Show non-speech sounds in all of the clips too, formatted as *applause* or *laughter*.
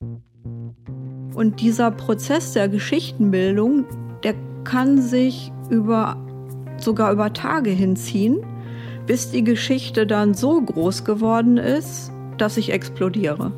Und dieser Prozess der Geschichtenbildung, der kann sich über, sogar über Tage hinziehen, bis die Geschichte dann so groß geworden ist, dass ich explodiere.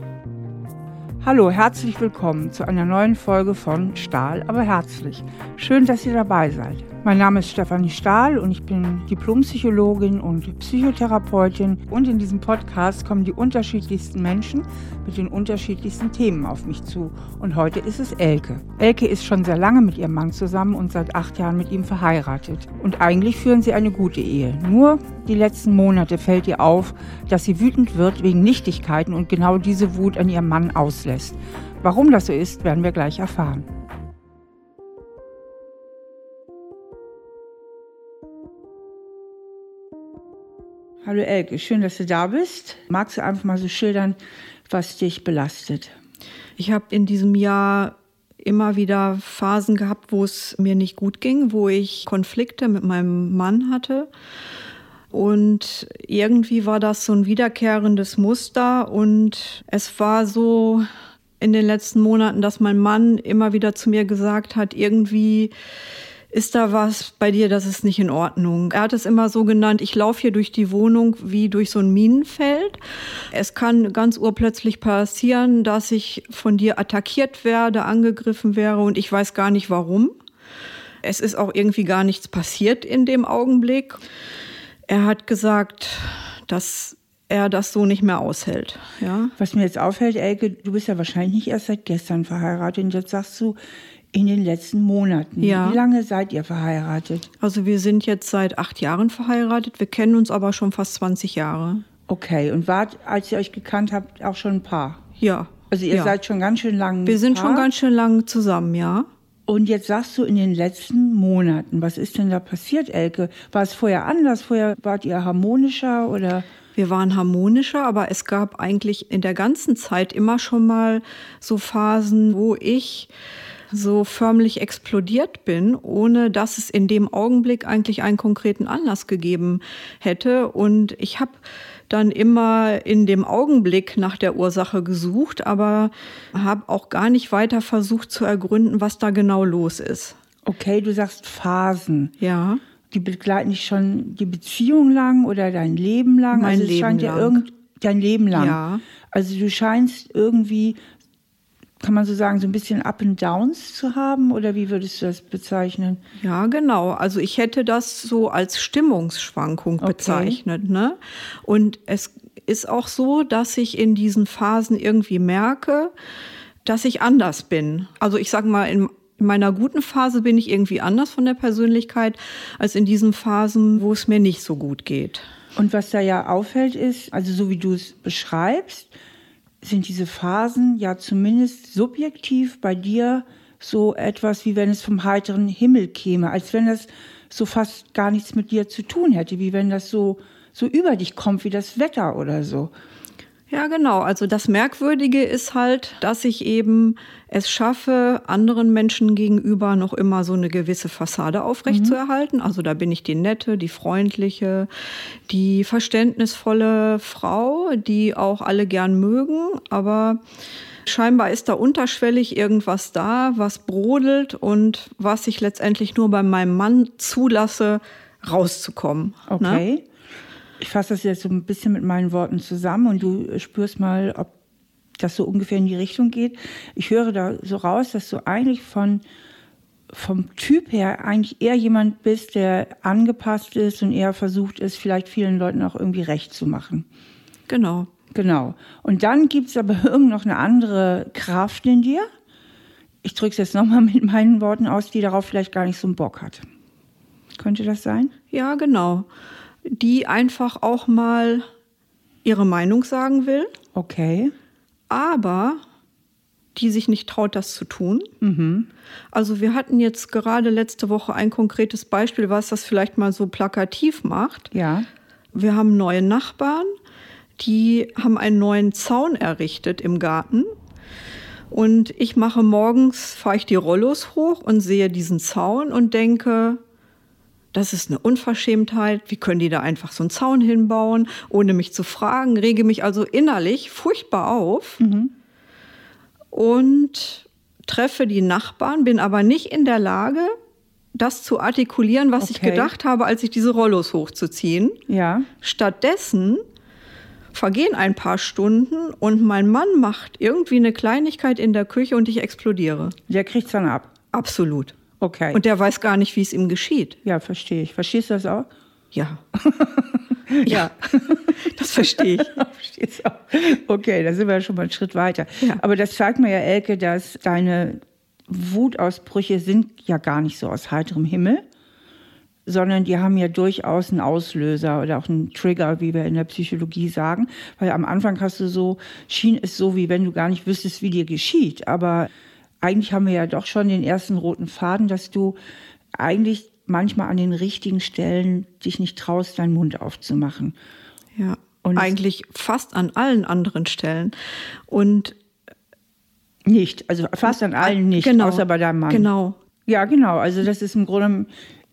Hallo, herzlich willkommen zu einer neuen Folge von Stahl, aber herzlich. Schön, dass ihr dabei seid. Mein Name ist Stefanie Stahl und ich bin Diplompsychologin und Psychotherapeutin. Und in diesem Podcast kommen die unterschiedlichsten Menschen mit den unterschiedlichsten Themen auf mich zu. Und heute ist es Elke. Elke ist schon sehr lange mit ihrem Mann zusammen und seit acht Jahren mit ihm verheiratet. Und eigentlich führen sie eine gute Ehe. Nur die letzten Monate fällt ihr auf, dass sie wütend wird wegen Nichtigkeiten und genau diese Wut an ihrem Mann auslässt. Warum das so ist, werden wir gleich erfahren. Hallo Elke, schön, dass du da bist. Magst du einfach mal so schildern, was dich belastet? Ich habe in diesem Jahr immer wieder Phasen gehabt, wo es mir nicht gut ging, wo ich Konflikte mit meinem Mann hatte. Und irgendwie war das so ein wiederkehrendes Muster und es war so in den letzten Monaten, dass mein Mann immer wieder zu mir gesagt hat, irgendwie ist da was bei dir, das ist nicht in Ordnung. Er hat es immer so genannt, ich laufe hier durch die Wohnung wie durch so ein Minenfeld. Es kann ganz urplötzlich passieren, dass ich von dir attackiert werde, angegriffen wäre und ich weiß gar nicht warum. Es ist auch irgendwie gar nichts passiert in dem Augenblick. Er hat gesagt, dass er das so nicht mehr aushält. Ja. Was mir jetzt auffällt, Elke, du bist ja wahrscheinlich nicht erst seit gestern verheiratet und jetzt sagst du, in den letzten Monaten. Ja. Wie lange seid ihr verheiratet? Also wir sind jetzt seit acht Jahren verheiratet. Wir kennen uns aber schon fast 20 Jahre. Okay, und wart, als ihr euch gekannt habt, auch schon ein Paar? Ja. Also ihr ja. seid schon ganz schön lang. Wir sind Paar. schon ganz schön lang zusammen, ja. Und jetzt sagst du in den letzten Monaten, was ist denn da passiert, Elke? War es vorher anders? Vorher wart ihr harmonischer oder? Wir waren harmonischer, aber es gab eigentlich in der ganzen Zeit immer schon mal so Phasen, wo ich so förmlich explodiert bin, ohne dass es in dem Augenblick eigentlich einen konkreten Anlass gegeben hätte. Und ich habe dann immer in dem Augenblick nach der Ursache gesucht, aber habe auch gar nicht weiter versucht zu ergründen, was da genau los ist. Okay, du sagst Phasen. Ja. Die begleiten dich schon die Beziehung lang oder dein Leben lang? Mein also es Leben scheint lang. ja irgend dein Leben lang. Ja. Also du scheinst irgendwie kann man so sagen, so ein bisschen Up and Downs zu haben? Oder wie würdest du das bezeichnen? Ja, genau. Also ich hätte das so als Stimmungsschwankung okay. bezeichnet. Ne? Und es ist auch so, dass ich in diesen Phasen irgendwie merke, dass ich anders bin. Also ich sage mal, in meiner guten Phase bin ich irgendwie anders von der Persönlichkeit als in diesen Phasen, wo es mir nicht so gut geht. Und was da ja auffällt ist, also so wie du es beschreibst, sind diese Phasen ja zumindest subjektiv bei dir so etwas, wie wenn es vom heiteren Himmel käme, als wenn das so fast gar nichts mit dir zu tun hätte, wie wenn das so, so über dich kommt wie das Wetter oder so. Ja, genau. Also das Merkwürdige ist halt, dass ich eben es schaffe, anderen Menschen gegenüber noch immer so eine gewisse Fassade aufrechtzuerhalten. Mhm. Also da bin ich die nette, die freundliche, die verständnisvolle Frau, die auch alle gern mögen. Aber scheinbar ist da unterschwellig irgendwas da, was brodelt und was ich letztendlich nur bei meinem Mann zulasse, rauszukommen. Ne? Okay. Ne? Ich fasse das jetzt so ein bisschen mit meinen Worten zusammen und du spürst mal, ob das so ungefähr in die Richtung geht. Ich höre da so raus, dass du eigentlich von vom Typ her eigentlich eher jemand bist, der angepasst ist und eher versucht ist, vielleicht vielen Leuten auch irgendwie recht zu machen. Genau. Genau. Und dann gibt es aber *laughs* irgend noch eine andere Kraft in dir. Ich drücke es jetzt nochmal mit meinen Worten aus, die darauf vielleicht gar nicht so einen Bock hat. Könnte das sein? Ja, genau die einfach auch mal ihre Meinung sagen will. Okay. Aber die sich nicht traut, das zu tun. Mhm. Also wir hatten jetzt gerade letzte Woche ein konkretes Beispiel, was das vielleicht mal so plakativ macht. Ja. Wir haben neue Nachbarn, die haben einen neuen Zaun errichtet im Garten. Und ich mache morgens, fahre ich die Rollos hoch und sehe diesen Zaun und denke, das ist eine Unverschämtheit. Wie können die da einfach so einen Zaun hinbauen, ohne mich zu fragen? Rege mich also innerlich furchtbar auf. Mhm. und treffe die Nachbarn, bin aber nicht in der Lage, das zu artikulieren, was okay. ich gedacht habe, als ich diese Rollos hochzuziehen. Ja. Stattdessen vergehen ein paar Stunden und mein Mann macht irgendwie eine Kleinigkeit in der Küche und ich explodiere. Der kriegt dann ab. Absolut. Okay. Und der weiß gar nicht, wie es ihm geschieht. Ja, verstehe ich. Verstehst du das auch? Ja. *laughs* ja, *laughs* das verstehe ich. *laughs* okay, da sind wir ja schon mal einen Schritt weiter. Ja. Aber das zeigt mir ja, Elke, dass deine Wutausbrüche sind ja gar nicht so aus heiterem Himmel, sondern die haben ja durchaus einen Auslöser oder auch einen Trigger, wie wir in der Psychologie sagen. Weil am Anfang hast du so, schien es so, wie wenn du gar nicht wüsstest, wie dir geschieht. Aber eigentlich haben wir ja doch schon den ersten roten Faden, dass du eigentlich manchmal an den richtigen Stellen dich nicht traust, deinen Mund aufzumachen. Ja, und eigentlich fast an allen anderen Stellen. Und nicht, also fast an allen nicht, genau, außer bei deinem Mann. Genau. Ja, genau. Also das ist im Grunde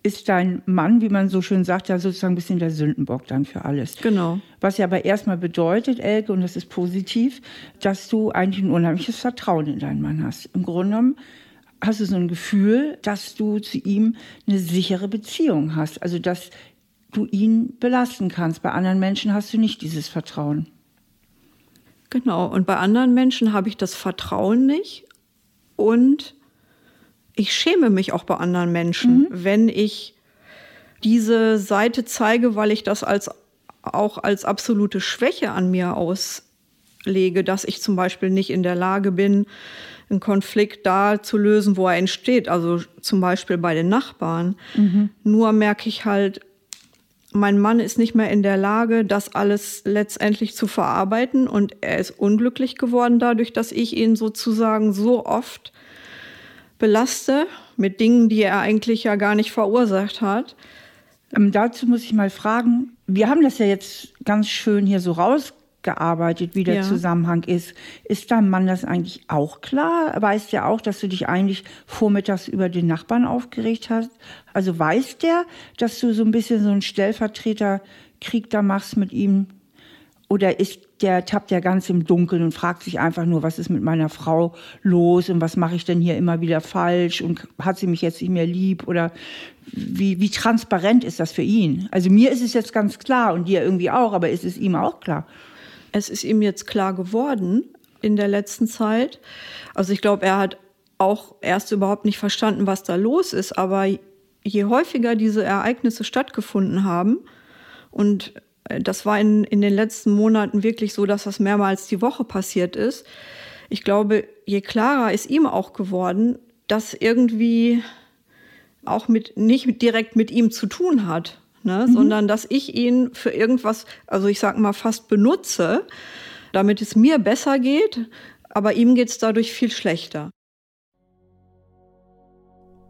ist dein Mann, wie man so schön sagt, ja sozusagen ein bisschen der Sündenbock dann für alles. Genau. Was ja aber erstmal bedeutet, Elke, und das ist positiv, dass du eigentlich ein unheimliches Vertrauen in deinen Mann hast. Im Grunde genommen hast du so ein Gefühl, dass du zu ihm eine sichere Beziehung hast. Also dass du ihn belasten kannst. Bei anderen Menschen hast du nicht dieses Vertrauen. Genau, und bei anderen Menschen habe ich das Vertrauen nicht und ich schäme mich auch bei anderen Menschen, mhm. wenn ich diese Seite zeige, weil ich das als auch als absolute Schwäche an mir auslege, dass ich zum Beispiel nicht in der Lage bin, einen Konflikt da zu lösen, wo er entsteht, also zum Beispiel bei den Nachbarn. Mhm. Nur merke ich halt, mein Mann ist nicht mehr in der Lage, das alles letztendlich zu verarbeiten und er ist unglücklich geworden dadurch, dass ich ihn sozusagen so oft belaste mit Dingen, die er eigentlich ja gar nicht verursacht hat. Ähm, dazu muss ich mal fragen, wir haben das ja jetzt ganz schön hier so rausgearbeitet, wie der ja. Zusammenhang ist. Ist dein Mann das eigentlich auch klar? Weiß der auch, dass du dich eigentlich vormittags über den Nachbarn aufgeregt hast? Also weiß der, dass du so ein bisschen so einen Stellvertreterkrieg da machst mit ihm? Oder ist der tappt ja ganz im Dunkeln und fragt sich einfach nur, was ist mit meiner Frau los und was mache ich denn hier immer wieder falsch und hat sie mich jetzt nicht mehr lieb oder wie, wie transparent ist das für ihn? Also mir ist es jetzt ganz klar und dir irgendwie auch, aber ist es ihm auch klar? Es ist ihm jetzt klar geworden in der letzten Zeit. Also ich glaube, er hat auch erst überhaupt nicht verstanden, was da los ist, aber je häufiger diese Ereignisse stattgefunden haben und das war in, in den letzten Monaten wirklich so, dass das mehrmals die Woche passiert ist. Ich glaube, je klarer ist ihm auch geworden, dass irgendwie auch mit, nicht direkt mit ihm zu tun hat, ne? Mhm. sondern dass ich ihn für irgendwas, also ich sag mal fast benutze, damit es mir besser geht, aber ihm geht es dadurch viel schlechter.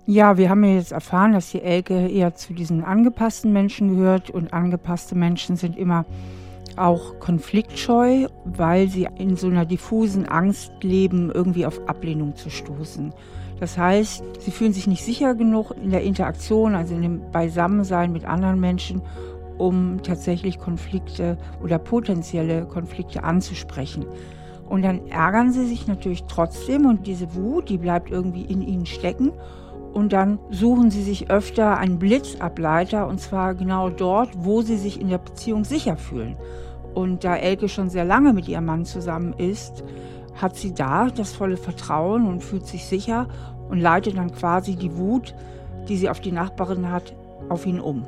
Ja, wir haben ja jetzt erfahren, dass die Elke eher zu diesen angepassten Menschen gehört und angepasste Menschen sind immer auch konfliktscheu, weil sie in so einer diffusen Angst leben, irgendwie auf Ablehnung zu stoßen. Das heißt, sie fühlen sich nicht sicher genug in der Interaktion, also in dem Beisammensein mit anderen Menschen, um tatsächlich Konflikte oder potenzielle Konflikte anzusprechen. Und dann ärgern sie sich natürlich trotzdem und diese Wut, die bleibt irgendwie in ihnen stecken und dann suchen sie sich öfter einen Blitzableiter und zwar genau dort, wo sie sich in der Beziehung sicher fühlen. Und da Elke schon sehr lange mit ihrem Mann zusammen ist, hat sie da das volle Vertrauen und fühlt sich sicher und leitet dann quasi die Wut, die sie auf die Nachbarin hat, auf ihn um.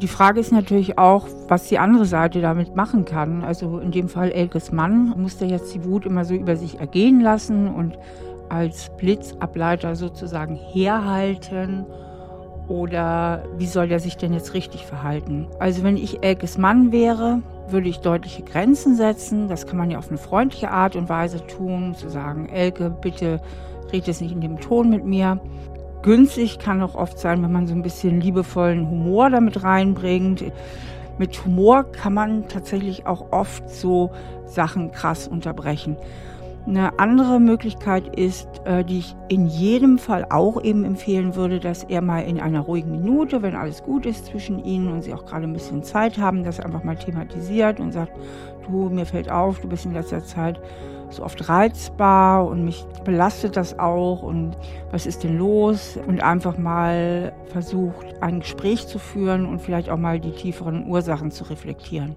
Die Frage ist natürlich auch, was die andere Seite damit machen kann. Also in dem Fall Elkes Mann musste jetzt die Wut immer so über sich ergehen lassen und als Blitzableiter sozusagen herhalten? Oder wie soll der sich denn jetzt richtig verhalten? Also wenn ich Elkes Mann wäre, würde ich deutliche Grenzen setzen. Das kann man ja auf eine freundliche Art und Weise tun, zu sagen, Elke, bitte red es nicht in dem Ton mit mir. Günstig kann auch oft sein, wenn man so ein bisschen liebevollen Humor damit reinbringt. Mit Humor kann man tatsächlich auch oft so Sachen krass unterbrechen. Eine andere Möglichkeit ist, äh, die ich in jedem Fall auch eben empfehlen würde, dass er mal in einer ruhigen Minute, wenn alles gut ist zwischen ihnen und sie auch gerade ein bisschen Zeit haben, das einfach mal thematisiert und sagt, du, mir fällt auf, du bist in letzter Zeit so oft reizbar und mich belastet das auch und was ist denn los? Und einfach mal versucht, ein Gespräch zu führen und vielleicht auch mal die tieferen Ursachen zu reflektieren.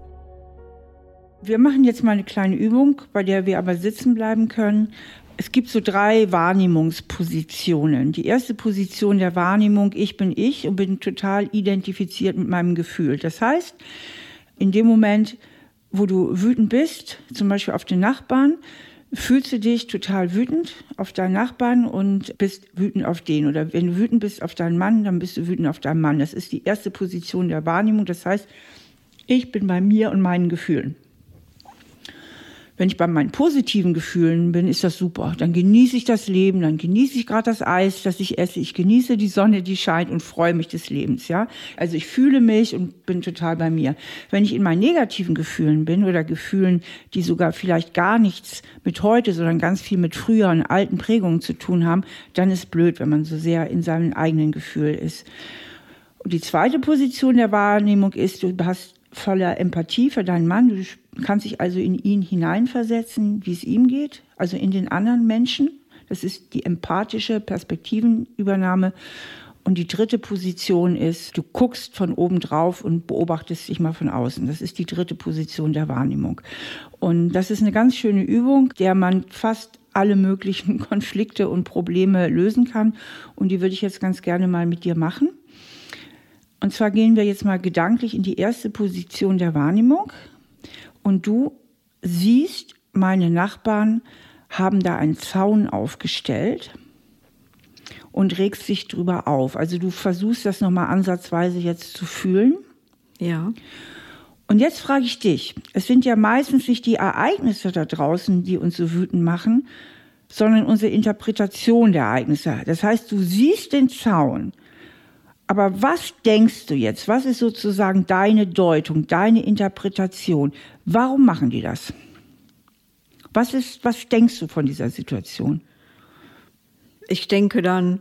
Wir machen jetzt mal eine kleine Übung, bei der wir aber sitzen bleiben können. Es gibt so drei Wahrnehmungspositionen. Die erste Position der Wahrnehmung, ich bin ich und bin total identifiziert mit meinem Gefühl. Das heißt, in dem Moment, wo du wütend bist, zum Beispiel auf den Nachbarn, fühlst du dich total wütend auf deinen Nachbarn und bist wütend auf den. Oder wenn du wütend bist auf deinen Mann, dann bist du wütend auf deinen Mann. Das ist die erste Position der Wahrnehmung. Das heißt, ich bin bei mir und meinen Gefühlen. Wenn ich bei meinen positiven Gefühlen bin, ist das super. Dann genieße ich das Leben, dann genieße ich gerade das Eis, das ich esse. Ich genieße die Sonne, die scheint und freue mich des Lebens, ja. Also ich fühle mich und bin total bei mir. Wenn ich in meinen negativen Gefühlen bin oder Gefühlen, die sogar vielleicht gar nichts mit heute, sondern ganz viel mit früheren alten Prägungen zu tun haben, dann ist blöd, wenn man so sehr in seinem eigenen Gefühl ist. Und die zweite Position der Wahrnehmung ist, du hast voller Empathie für deinen Mann. Du kannst dich also in ihn hineinversetzen, wie es ihm geht, also in den anderen Menschen. Das ist die empathische Perspektivenübernahme. Und die dritte Position ist, du guckst von oben drauf und beobachtest dich mal von außen. Das ist die dritte Position der Wahrnehmung. Und das ist eine ganz schöne Übung, der man fast alle möglichen *laughs* Konflikte und Probleme lösen kann. Und die würde ich jetzt ganz gerne mal mit dir machen. Und zwar gehen wir jetzt mal gedanklich in die erste Position der Wahrnehmung. Und du siehst, meine Nachbarn haben da einen Zaun aufgestellt und regst dich drüber auf. Also du versuchst das nochmal ansatzweise jetzt zu fühlen. Ja. Und jetzt frage ich dich, es sind ja meistens nicht die Ereignisse da draußen, die uns so wütend machen, sondern unsere Interpretation der Ereignisse. Das heißt, du siehst den Zaun, aber was denkst du jetzt? Was ist sozusagen deine Deutung, deine Interpretation? Warum machen die das? Was ist, was denkst du von dieser Situation? Ich denke dann,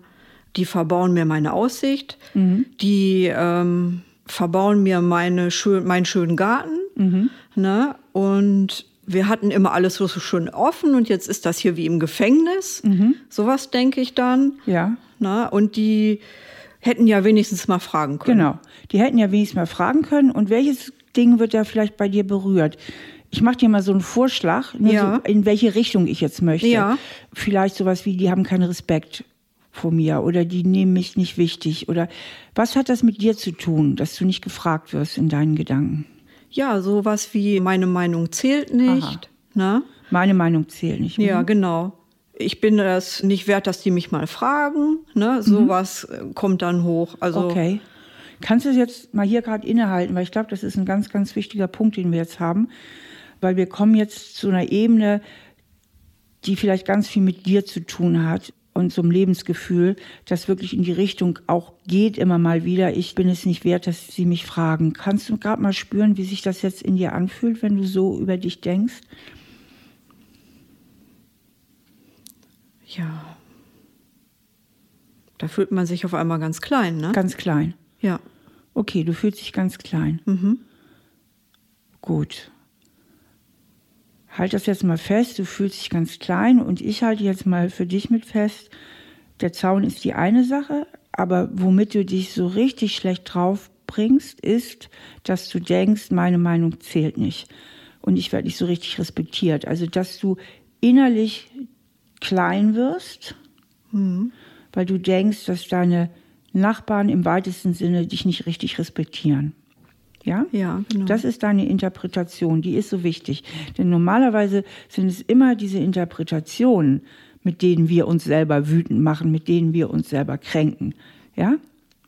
die verbauen mir meine Aussicht, mhm. die ähm, verbauen mir meine schön, meinen schönen Garten. Mhm. Ne? Und wir hatten immer alles so schön offen und jetzt ist das hier wie im Gefängnis. Mhm. Sowas denke ich dann. Ja. Ne? Und die hätten ja wenigstens mal fragen können. Genau, die hätten ja wenigstens mal fragen können. Und welches Ding wird da vielleicht bei dir berührt? Ich mache dir mal so einen Vorschlag, ja. so, in welche Richtung ich jetzt möchte. Ja. Vielleicht sowas wie, die haben keinen Respekt vor mir oder die nehmen mich nicht wichtig. Oder was hat das mit dir zu tun, dass du nicht gefragt wirst in deinen Gedanken? Ja, sowas wie meine Meinung zählt nicht. Ne? Meine Meinung zählt nicht. Ja, genau ich bin das nicht wert, dass die mich mal fragen. Ne? Sowas mhm. kommt dann hoch. Also okay. Kannst du jetzt mal hier gerade innehalten, weil ich glaube, das ist ein ganz, ganz wichtiger Punkt, den wir jetzt haben, weil wir kommen jetzt zu einer Ebene, die vielleicht ganz viel mit dir zu tun hat und so einem Lebensgefühl, das wirklich in die Richtung auch geht immer mal wieder. Ich bin es nicht wert, dass sie mich fragen. Kannst du gerade mal spüren, wie sich das jetzt in dir anfühlt, wenn du so über dich denkst? Ja. Da fühlt man sich auf einmal ganz klein, ne? Ganz klein. Ja. Okay, du fühlst dich ganz klein. Mhm. Gut. Halt das jetzt mal fest, du fühlst dich ganz klein und ich halte jetzt mal für dich mit fest, der Zaun ist die eine Sache, aber womit du dich so richtig schlecht drauf bringst, ist, dass du denkst, meine Meinung zählt nicht und ich werde nicht so richtig respektiert. Also, dass du innerlich klein wirst, mhm. weil du denkst, dass deine Nachbarn im weitesten Sinne dich nicht richtig respektieren. Ja? Ja, genau. Das ist deine Interpretation, die ist so wichtig. Denn normalerweise sind es immer diese Interpretationen, mit denen wir uns selber wütend machen, mit denen wir uns selber kränken. Ja?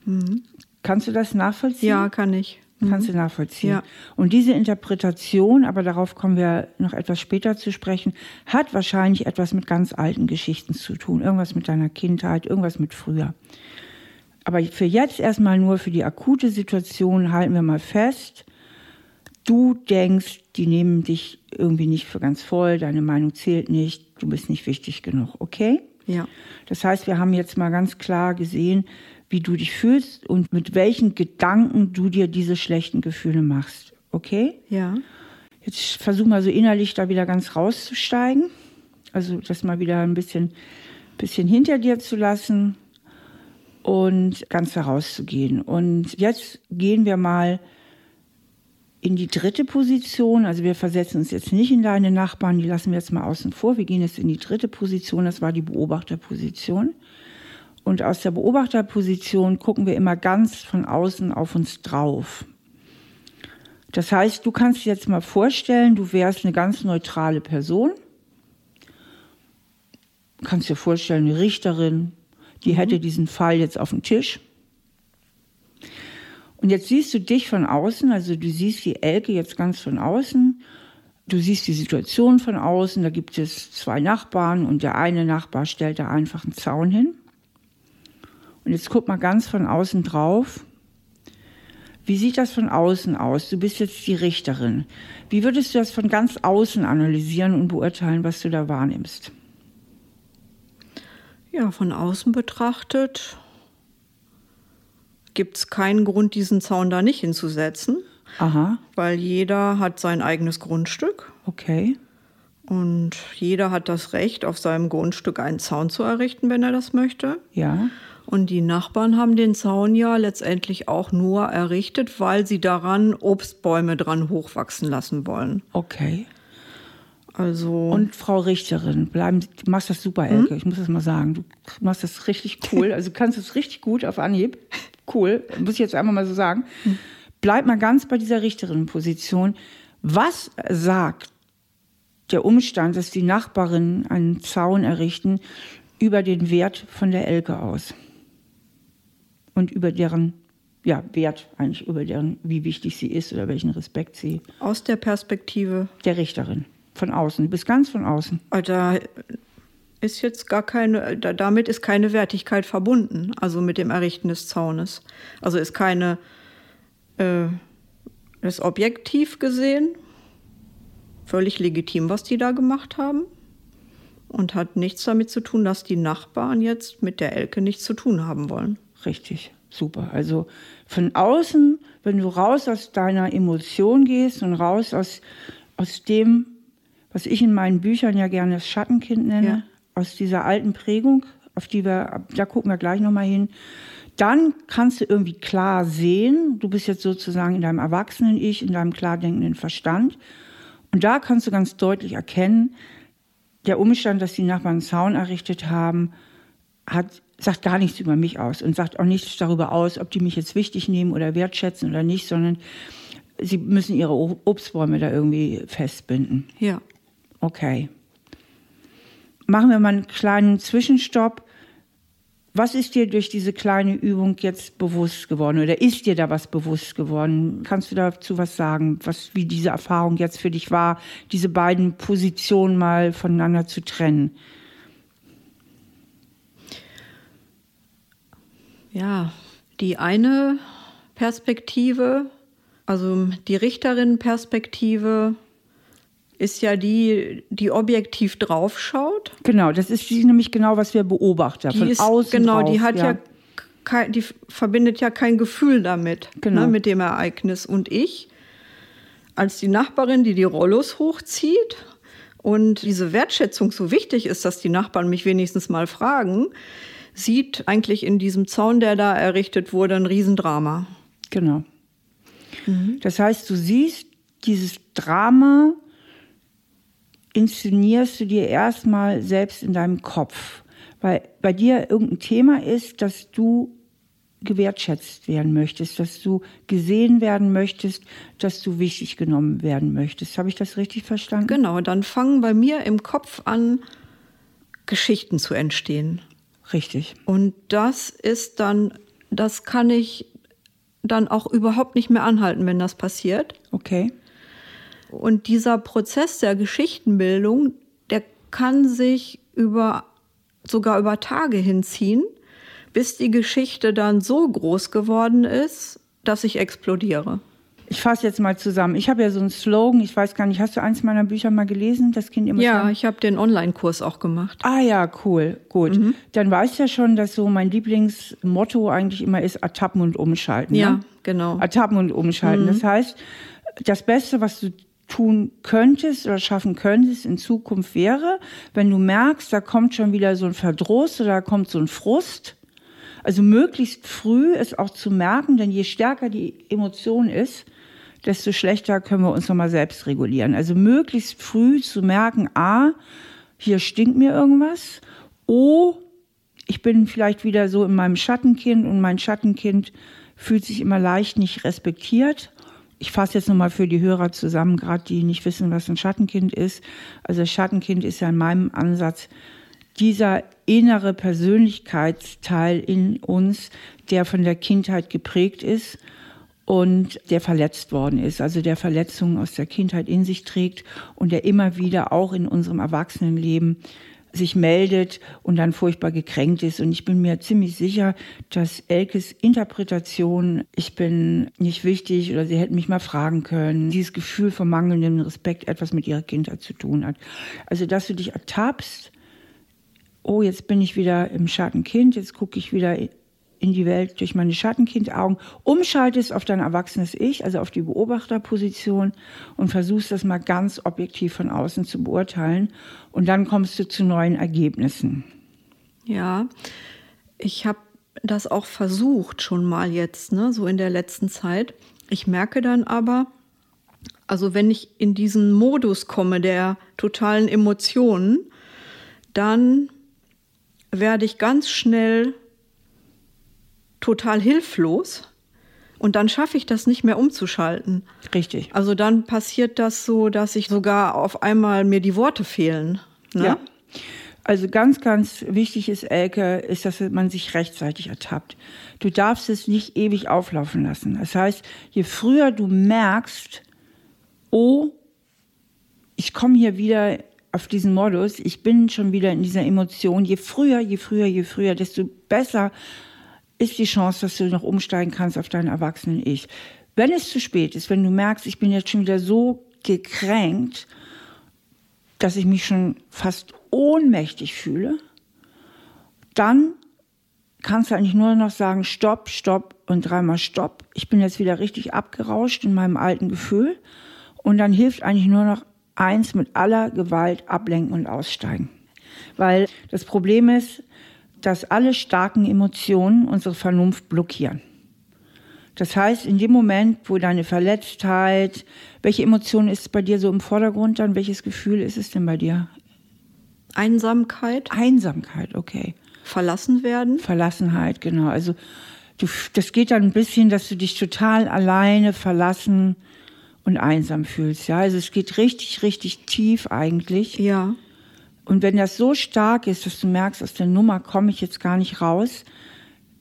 Mhm. Kannst du das nachvollziehen? Ja, kann ich. Kannst du mhm. nachvollziehen. Ja. Und diese Interpretation, aber darauf kommen wir noch etwas später zu sprechen, hat wahrscheinlich etwas mit ganz alten Geschichten zu tun. Irgendwas mit deiner Kindheit, irgendwas mit früher. Aber für jetzt erstmal nur für die akute Situation halten wir mal fest, du denkst, die nehmen dich irgendwie nicht für ganz voll, deine Meinung zählt nicht, du bist nicht wichtig genug, okay? Ja. Das heißt, wir haben jetzt mal ganz klar gesehen, wie du dich fühlst und mit welchen Gedanken du dir diese schlechten Gefühle machst. Okay? Ja. Jetzt versuch mal so innerlich da wieder ganz rauszusteigen. Also das mal wieder ein bisschen, bisschen hinter dir zu lassen und ganz herauszugehen. Und jetzt gehen wir mal in die dritte Position. Also wir versetzen uns jetzt nicht in deine Nachbarn, die lassen wir jetzt mal außen vor. Wir gehen jetzt in die dritte Position, das war die Beobachterposition. Und aus der Beobachterposition gucken wir immer ganz von außen auf uns drauf. Das heißt, du kannst dir jetzt mal vorstellen, du wärst eine ganz neutrale Person. Du kannst dir vorstellen, eine Richterin, die mhm. hätte diesen Fall jetzt auf dem Tisch. Und jetzt siehst du dich von außen, also du siehst die Elke jetzt ganz von außen. Du siehst die Situation von außen, da gibt es zwei Nachbarn und der eine Nachbar stellt da einfach einen Zaun hin. Und jetzt guck mal ganz von außen drauf. Wie sieht das von außen aus? Du bist jetzt die Richterin. Wie würdest du das von ganz außen analysieren und beurteilen, was du da wahrnimmst? Ja, von außen betrachtet gibt es keinen Grund, diesen Zaun da nicht hinzusetzen. Aha. Weil jeder hat sein eigenes Grundstück. Okay. Und jeder hat das Recht, auf seinem Grundstück einen Zaun zu errichten, wenn er das möchte. Ja. Und die Nachbarn haben den Zaun ja letztendlich auch nur errichtet, weil sie daran Obstbäume dran hochwachsen lassen wollen. Okay. Also und Frau Richterin, bleiben, du machst das super, Elke. Hm? Ich muss das mal sagen. Du machst das richtig cool. Also du kannst es richtig gut auf Anhieb. Cool, muss ich jetzt einmal mal so sagen. Hm. Bleib mal ganz bei dieser Richterinnenposition. Was sagt der Umstand, dass die Nachbarinnen einen Zaun errichten, über den Wert von der Elke aus? Und über deren ja, Wert, eigentlich über deren, wie wichtig sie ist oder welchen Respekt sie. Aus der Perspektive der Richterin, von außen. Du bist ganz von außen. Da ist jetzt gar keine, da, damit ist keine Wertigkeit verbunden, also mit dem Errichten des Zaunes. Also ist keine, äh, ist objektiv gesehen völlig legitim, was die da gemacht haben. Und hat nichts damit zu tun, dass die Nachbarn jetzt mit der Elke nichts zu tun haben wollen. Richtig, super. Also von außen, wenn du raus aus deiner Emotion gehst und raus aus, aus dem, was ich in meinen Büchern ja gerne das Schattenkind nenne, ja. aus dieser alten Prägung, auf die wir, da gucken wir gleich nochmal hin, dann kannst du irgendwie klar sehen, du bist jetzt sozusagen in deinem Erwachsenen-Ich, in deinem klar denkenden Verstand. Und da kannst du ganz deutlich erkennen, der Umstand, dass die Nachbarn einen Zaun errichtet haben, hat sagt gar nichts über mich aus und sagt auch nichts darüber aus, ob die mich jetzt wichtig nehmen oder wertschätzen oder nicht, sondern sie müssen ihre Obstbäume da irgendwie festbinden. Ja. Okay. Machen wir mal einen kleinen Zwischenstopp. Was ist dir durch diese kleine Übung jetzt bewusst geworden oder ist dir da was bewusst geworden? Kannst du dazu was sagen, was, wie diese Erfahrung jetzt für dich war, diese beiden Positionen mal voneinander zu trennen? Ja, die eine Perspektive, also die Richterin-Perspektive, ist ja die, die objektiv draufschaut. Genau, das ist die, nämlich genau, was wir beobachten. Die von ist, außen Genau, drauf, die hat ja, ja kein, die verbindet ja kein Gefühl damit, ne, genau. ne, mit dem Ereignis. Und ich, als die Nachbarin, die die Rollos hochzieht und diese Wertschätzung so wichtig ist, dass die Nachbarn mich wenigstens mal fragen, sieht eigentlich in diesem Zaun, der da errichtet wurde, ein Riesendrama. Genau. Mhm. Das heißt, du siehst dieses Drama, inszenierst du dir erstmal selbst in deinem Kopf, weil bei dir irgendein Thema ist, dass du gewertschätzt werden möchtest, dass du gesehen werden möchtest, dass du wichtig genommen werden möchtest. Habe ich das richtig verstanden? Genau, dann fangen bei mir im Kopf an, Geschichten zu entstehen. Richtig. Und das ist dann, das kann ich dann auch überhaupt nicht mehr anhalten, wenn das passiert. Okay. Und dieser Prozess der Geschichtenbildung, der kann sich über sogar über Tage hinziehen, bis die Geschichte dann so groß geworden ist, dass ich explodiere. Ich fasse jetzt mal zusammen. Ich habe ja so einen Slogan, ich weiß gar nicht, hast du eins meiner Bücher mal gelesen? Das Kind immer Ja, ich habe den Online-Kurs auch gemacht. Ah ja, cool, gut. Mhm. Dann weißt du ja schon, dass so mein Lieblingsmotto eigentlich immer ist Ertappen und umschalten. Ja, ne? genau. Ertappen und umschalten. Mhm. Das heißt, das Beste, was du tun könntest oder schaffen könntest in Zukunft wäre, wenn du merkst, da kommt schon wieder so ein Verdruss oder da kommt so ein Frust. Also möglichst früh es auch zu merken, denn je stärker die Emotion ist, desto schlechter können wir uns nochmal selbst regulieren. Also möglichst früh zu merken, a, hier stinkt mir irgendwas, o, ich bin vielleicht wieder so in meinem Schattenkind und mein Schattenkind fühlt sich immer leicht nicht respektiert ich fasse jetzt nochmal für die Hörer zusammen, gerade die nicht wissen, was ein Schattenkind ist. Also Schattenkind ist ja in meinem Ansatz dieser innere Persönlichkeitsteil in uns, der von der Kindheit geprägt ist und der verletzt worden ist, also der Verletzungen aus der Kindheit in sich trägt und der immer wieder auch in unserem Erwachsenenleben sich meldet und dann furchtbar gekränkt ist. Und ich bin mir ziemlich sicher, dass Elkes Interpretation, ich bin nicht wichtig oder sie hätten mich mal fragen können, dieses Gefühl von mangelndem Respekt etwas mit ihrer Kindheit zu tun hat. Also, dass du dich ertappst, oh, jetzt bin ich wieder im Schattenkind, jetzt gucke ich wieder in die Welt durch meine Schattenkindaugen, umschaltest auf dein erwachsenes Ich, also auf die Beobachterposition und versuchst das mal ganz objektiv von außen zu beurteilen und dann kommst du zu neuen Ergebnissen. Ja, ich habe das auch versucht schon mal jetzt, ne, so in der letzten Zeit. Ich merke dann aber, also wenn ich in diesen Modus komme der totalen Emotionen, dann werde ich ganz schnell total hilflos. Und dann schaffe ich das nicht mehr umzuschalten. Richtig. Also dann passiert das so, dass ich sogar auf einmal mir die Worte fehlen. Ne? Ja. Also ganz, ganz wichtig ist, Elke, ist, dass man sich rechtzeitig ertappt. Du darfst es nicht ewig auflaufen lassen. Das heißt, je früher du merkst, oh, ich komme hier wieder auf diesen Modus, ich bin schon wieder in dieser Emotion, je früher, je früher, je früher, desto besser ist die Chance, dass du noch umsteigen kannst auf dein erwachsenen Ich. Wenn es zu spät ist, wenn du merkst, ich bin jetzt schon wieder so gekränkt, dass ich mich schon fast ohnmächtig fühle, dann kannst du eigentlich nur noch sagen, stopp, stopp und dreimal stopp. Ich bin jetzt wieder richtig abgerauscht in meinem alten Gefühl. Und dann hilft eigentlich nur noch eins mit aller Gewalt ablenken und aussteigen. Weil das Problem ist, dass alle starken Emotionen unsere Vernunft blockieren. Das heißt, in dem Moment, wo deine Verletztheit, welche Emotion ist bei dir so im Vordergrund dann? Welches Gefühl ist es denn bei dir? Einsamkeit. Einsamkeit, okay. Verlassen werden. Verlassenheit, genau. Also du, das geht dann ein bisschen, dass du dich total alleine, verlassen und einsam fühlst. Ja, also es geht richtig, richtig tief eigentlich. Ja. Und wenn das so stark ist, dass du merkst, aus der Nummer komme ich jetzt gar nicht raus,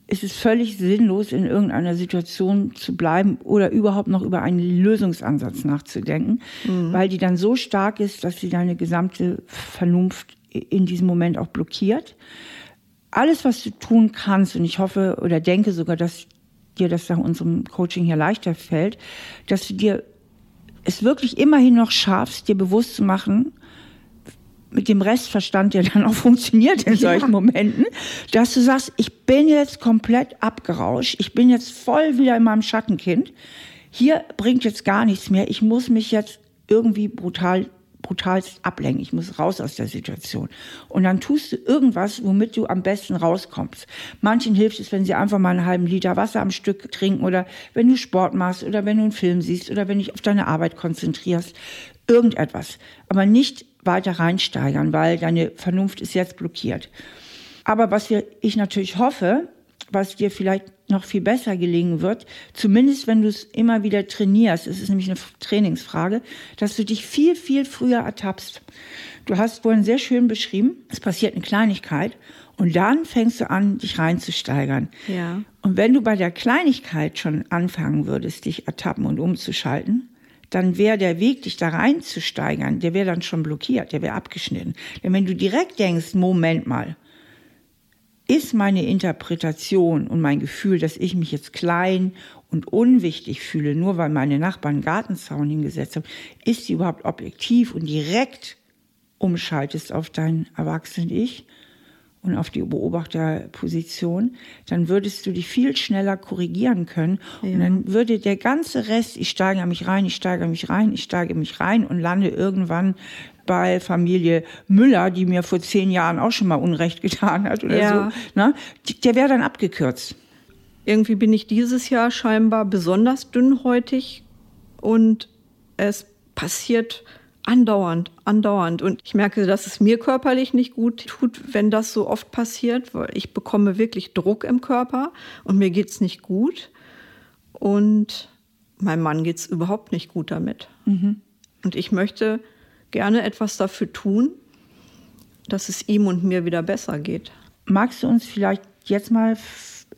ist es völlig sinnlos, in irgendeiner Situation zu bleiben oder überhaupt noch über einen Lösungsansatz nachzudenken, mhm. weil die dann so stark ist, dass sie deine gesamte Vernunft in diesem Moment auch blockiert. Alles, was du tun kannst, und ich hoffe oder denke sogar, dass dir das nach unserem Coaching hier leichter fällt, dass du dir es wirklich immerhin noch schaffst, dir bewusst zu machen, mit dem Restverstand, der dann auch funktioniert in solchen ja. Momenten, dass du sagst, ich bin jetzt komplett abgerauscht, ich bin jetzt voll wieder in meinem Schattenkind. Hier bringt jetzt gar nichts mehr. Ich muss mich jetzt irgendwie brutal brutalst ablenken. Ich muss raus aus der Situation. Und dann tust du irgendwas, womit du am besten rauskommst. Manchen hilft es, wenn sie einfach mal einen halben Liter Wasser am Stück trinken oder wenn du Sport machst oder wenn du einen Film siehst oder wenn du dich auf deine Arbeit konzentrierst. Irgendetwas. Aber nicht weiter reinsteigern, weil deine Vernunft ist jetzt blockiert. Aber was wir, ich natürlich hoffe, was dir vielleicht noch viel besser gelingen wird, zumindest wenn du es immer wieder trainierst, es ist nämlich eine Trainingsfrage, dass du dich viel, viel früher ertappst. Du hast vorhin sehr schön beschrieben, es passiert eine Kleinigkeit und dann fängst du an, dich reinzusteigern. Ja. Und wenn du bei der Kleinigkeit schon anfangen würdest, dich ertappen und umzuschalten, dann wäre der Weg, dich da reinzusteigern, der wäre dann schon blockiert, der wäre abgeschnitten. Denn wenn du direkt denkst, Moment mal, ist meine Interpretation und mein Gefühl, dass ich mich jetzt klein und unwichtig fühle, nur weil meine Nachbarn einen Gartenzaun hingesetzt haben, ist die überhaupt objektiv und direkt umschaltest auf dein Erwachsenen-Ich und auf die Beobachterposition, dann würdest du dich viel schneller korrigieren können. Ja. Und dann würde der ganze Rest, ich steige mich rein, ich steige mich rein, ich steige mich rein und lande irgendwann bei Familie Müller, die mir vor zehn Jahren auch schon mal Unrecht getan hat oder ja. so. Ne? Der wäre dann abgekürzt. Irgendwie bin ich dieses Jahr scheinbar besonders dünnhäutig und es passiert andauernd, andauernd. Und ich merke, dass es mir körperlich nicht gut tut, wenn das so oft passiert, weil ich bekomme wirklich Druck im Körper und mir geht es nicht gut. Und meinem Mann geht es überhaupt nicht gut damit. Mhm. Und ich möchte gerne etwas dafür tun, dass es ihm und mir wieder besser geht. Magst du uns vielleicht jetzt mal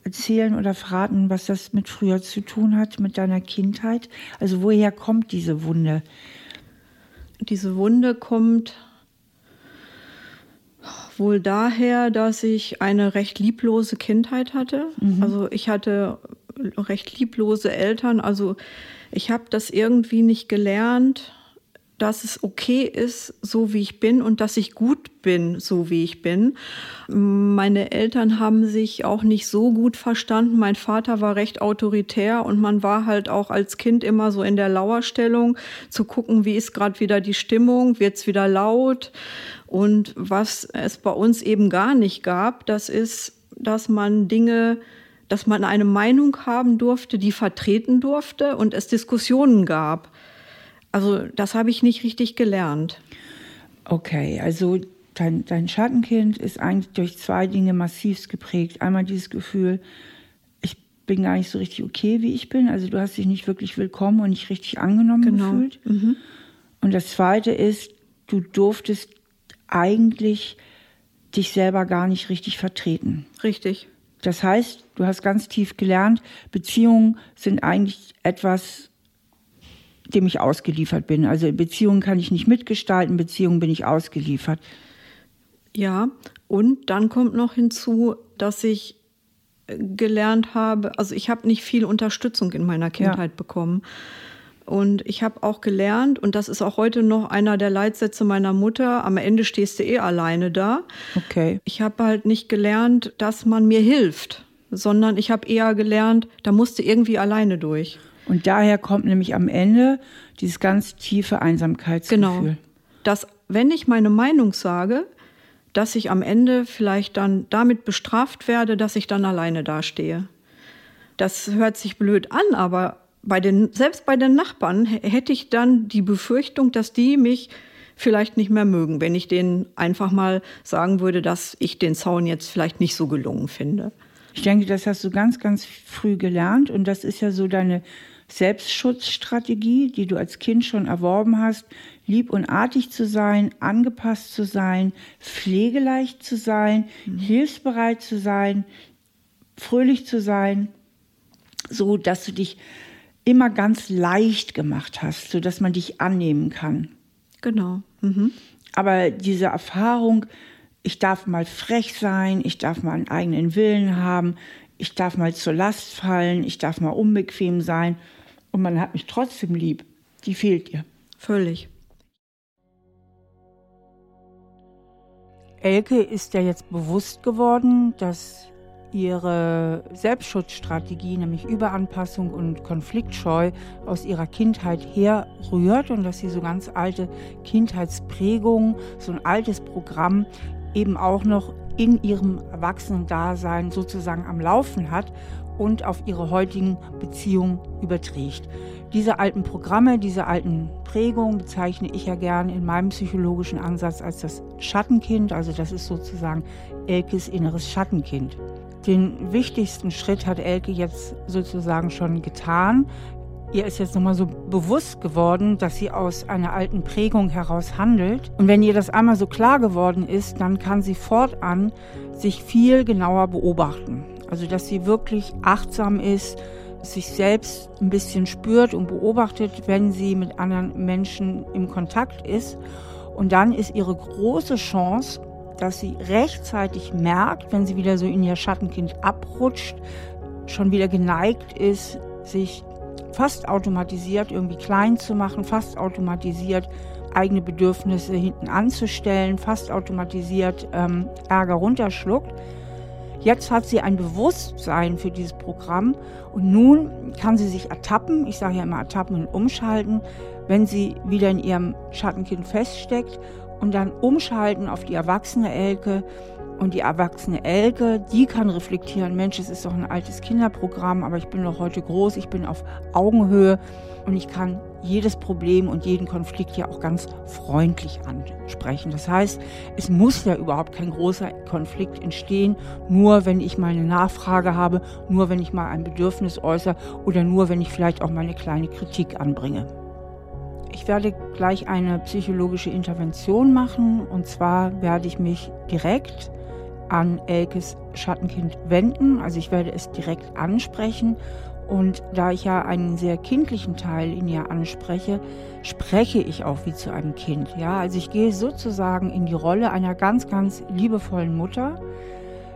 erzählen oder verraten, was das mit früher zu tun hat, mit deiner Kindheit? Also woher kommt diese Wunde? Diese Wunde kommt wohl daher, dass ich eine recht lieblose Kindheit hatte. Mhm. Also ich hatte recht lieblose Eltern. Also ich habe das irgendwie nicht gelernt, dass es okay ist, so wie ich bin und dass ich gut bin, so wie ich bin. Meine Eltern haben sich auch nicht so gut verstanden. Mein Vater war recht autoritär und man war halt auch als Kind immer so in der Lauerstellung zu gucken, wie ist gerade wieder die Stimmung, wird es wieder laut. Und was es bei uns eben gar nicht gab, das ist, dass man Dinge dass man eine Meinung haben durfte, die vertreten durfte und es Diskussionen gab. Also das habe ich nicht richtig gelernt. Okay, also dein, dein Schattenkind ist eigentlich durch zwei Dinge massivst geprägt. Einmal dieses Gefühl, ich bin gar nicht so richtig okay, wie ich bin. Also du hast dich nicht wirklich willkommen und nicht richtig angenommen genau. gefühlt. Mhm. Und das Zweite ist, du durftest eigentlich dich selber gar nicht richtig vertreten. Richtig. Das heißt, du hast ganz tief gelernt, Beziehungen sind eigentlich etwas, dem ich ausgeliefert bin. Also Beziehungen kann ich nicht mitgestalten, Beziehungen bin ich ausgeliefert. Ja, und dann kommt noch hinzu, dass ich gelernt habe, also ich habe nicht viel Unterstützung in meiner Kindheit ja. bekommen. Und ich habe auch gelernt, und das ist auch heute noch einer der Leitsätze meiner Mutter, am Ende stehst du eh alleine da. Okay. Ich habe halt nicht gelernt, dass man mir hilft, sondern ich habe eher gelernt, da musste irgendwie alleine durch. Und daher kommt nämlich am Ende dieses ganz tiefe Einsamkeitsgefühl. Genau. Dass, wenn ich meine Meinung sage, dass ich am Ende vielleicht dann damit bestraft werde, dass ich dann alleine dastehe. Das hört sich blöd an, aber bei den, selbst bei den Nachbarn hätte ich dann die Befürchtung, dass die mich vielleicht nicht mehr mögen, wenn ich denen einfach mal sagen würde, dass ich den Zaun jetzt vielleicht nicht so gelungen finde. Ich denke, das hast du ganz, ganz früh gelernt und das ist ja so deine Selbstschutzstrategie, die du als Kind schon erworben hast, lieb und artig zu sein, angepasst zu sein, pflegeleicht zu sein, mhm. hilfsbereit zu sein, fröhlich zu sein, so dass du dich immer ganz leicht gemacht hast, so dass man dich annehmen kann. Genau. Mhm. Aber diese Erfahrung, ich darf mal frech sein, ich darf mal einen eigenen Willen haben, ich darf mal zur Last fallen, ich darf mal unbequem sein, und man hat mich trotzdem lieb, die fehlt ihr. Völlig. Elke ist ja jetzt bewusst geworden, dass ihre Selbstschutzstrategie, nämlich Überanpassung und Konfliktscheu, aus ihrer Kindheit herrührt und dass sie so ganz alte Kindheitsprägungen, so ein altes Programm eben auch noch in ihrem Erwachsenen-Dasein sozusagen am Laufen hat und auf ihre heutigen Beziehungen überträgt. Diese alten Programme, diese alten Prägungen bezeichne ich ja gern in meinem psychologischen Ansatz als das Schattenkind, also das ist sozusagen Elkes inneres Schattenkind. Den wichtigsten Schritt hat Elke jetzt sozusagen schon getan. Ihr ist jetzt nochmal so bewusst geworden, dass sie aus einer alten Prägung heraus handelt. Und wenn ihr das einmal so klar geworden ist, dann kann sie fortan sich viel genauer beobachten. Also dass sie wirklich achtsam ist, sich selbst ein bisschen spürt und beobachtet, wenn sie mit anderen Menschen im Kontakt ist. Und dann ist ihre große Chance, dass sie rechtzeitig merkt, wenn sie wieder so in ihr Schattenkind abrutscht, schon wieder geneigt ist, sich fast automatisiert irgendwie klein zu machen, fast automatisiert eigene Bedürfnisse hinten anzustellen, fast automatisiert ähm, Ärger runterschluckt. Jetzt hat sie ein Bewusstsein für dieses Programm und nun kann sie sich ertappen, ich sage ja immer ertappen und umschalten, wenn sie wieder in ihrem Schattenkind feststeckt und dann umschalten auf die erwachsene Elke. Und die erwachsene Elke, die kann reflektieren, Mensch, es ist doch ein altes Kinderprogramm, aber ich bin doch heute groß, ich bin auf Augenhöhe und ich kann jedes Problem und jeden Konflikt ja auch ganz freundlich ansprechen. Das heißt, es muss ja überhaupt kein großer Konflikt entstehen, nur wenn ich mal eine Nachfrage habe, nur wenn ich mal ein Bedürfnis äußere oder nur wenn ich vielleicht auch mal eine kleine Kritik anbringe. Ich werde gleich eine psychologische Intervention machen und zwar werde ich mich direkt an Elkes Schattenkind wenden. Also ich werde es direkt ansprechen und da ich ja einen sehr kindlichen Teil in ihr anspreche, spreche ich auch wie zu einem Kind. Ja, also ich gehe sozusagen in die Rolle einer ganz, ganz liebevollen Mutter,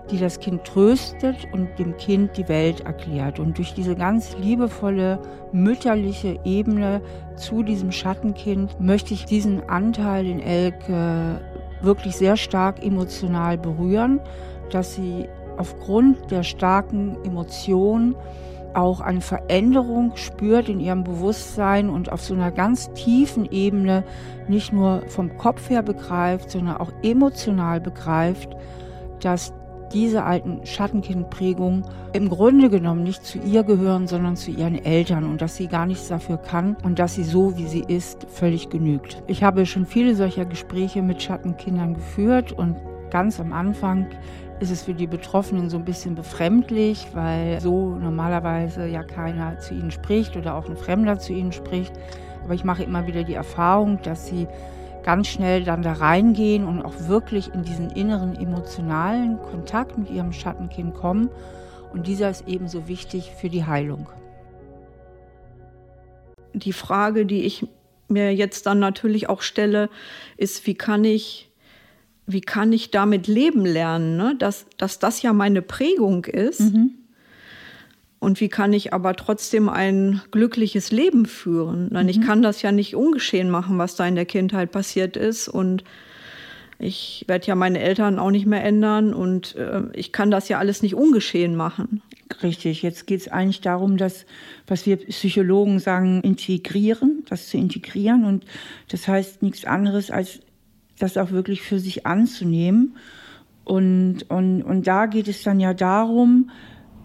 die das Kind tröstet und dem Kind die Welt erklärt. Und durch diese ganz liebevolle mütterliche Ebene zu diesem Schattenkind möchte ich diesen Anteil in Elke wirklich sehr stark emotional berühren, dass sie aufgrund der starken Emotionen auch eine Veränderung spürt in ihrem Bewusstsein und auf so einer ganz tiefen Ebene nicht nur vom Kopf her begreift, sondern auch emotional begreift, dass diese alten Schattenkindprägungen im Grunde genommen nicht zu ihr gehören, sondern zu ihren Eltern und dass sie gar nichts dafür kann und dass sie so, wie sie ist, völlig genügt. Ich habe schon viele solcher Gespräche mit Schattenkindern geführt und ganz am Anfang ist es für die Betroffenen so ein bisschen befremdlich, weil so normalerweise ja keiner zu ihnen spricht oder auch ein Fremder zu ihnen spricht. Aber ich mache immer wieder die Erfahrung, dass sie ganz schnell dann da reingehen und auch wirklich in diesen inneren emotionalen Kontakt mit ihrem Schattenkind kommen. Und dieser ist ebenso wichtig für die Heilung. Die Frage, die ich mir jetzt dann natürlich auch stelle, ist, wie kann ich wie kann ich damit leben lernen, ne? dass, dass das ja meine Prägung ist. Mhm. Und wie kann ich aber trotzdem ein glückliches Leben führen? Mhm. Ich kann das ja nicht ungeschehen machen, was da in der Kindheit passiert ist. Und ich werde ja meine Eltern auch nicht mehr ändern. Und äh, ich kann das ja alles nicht ungeschehen machen. Richtig, jetzt geht es eigentlich darum, dass, was wir Psychologen sagen, integrieren, das zu integrieren. Und das heißt nichts anderes als das auch wirklich für sich anzunehmen. Und, und, und da geht es dann ja darum,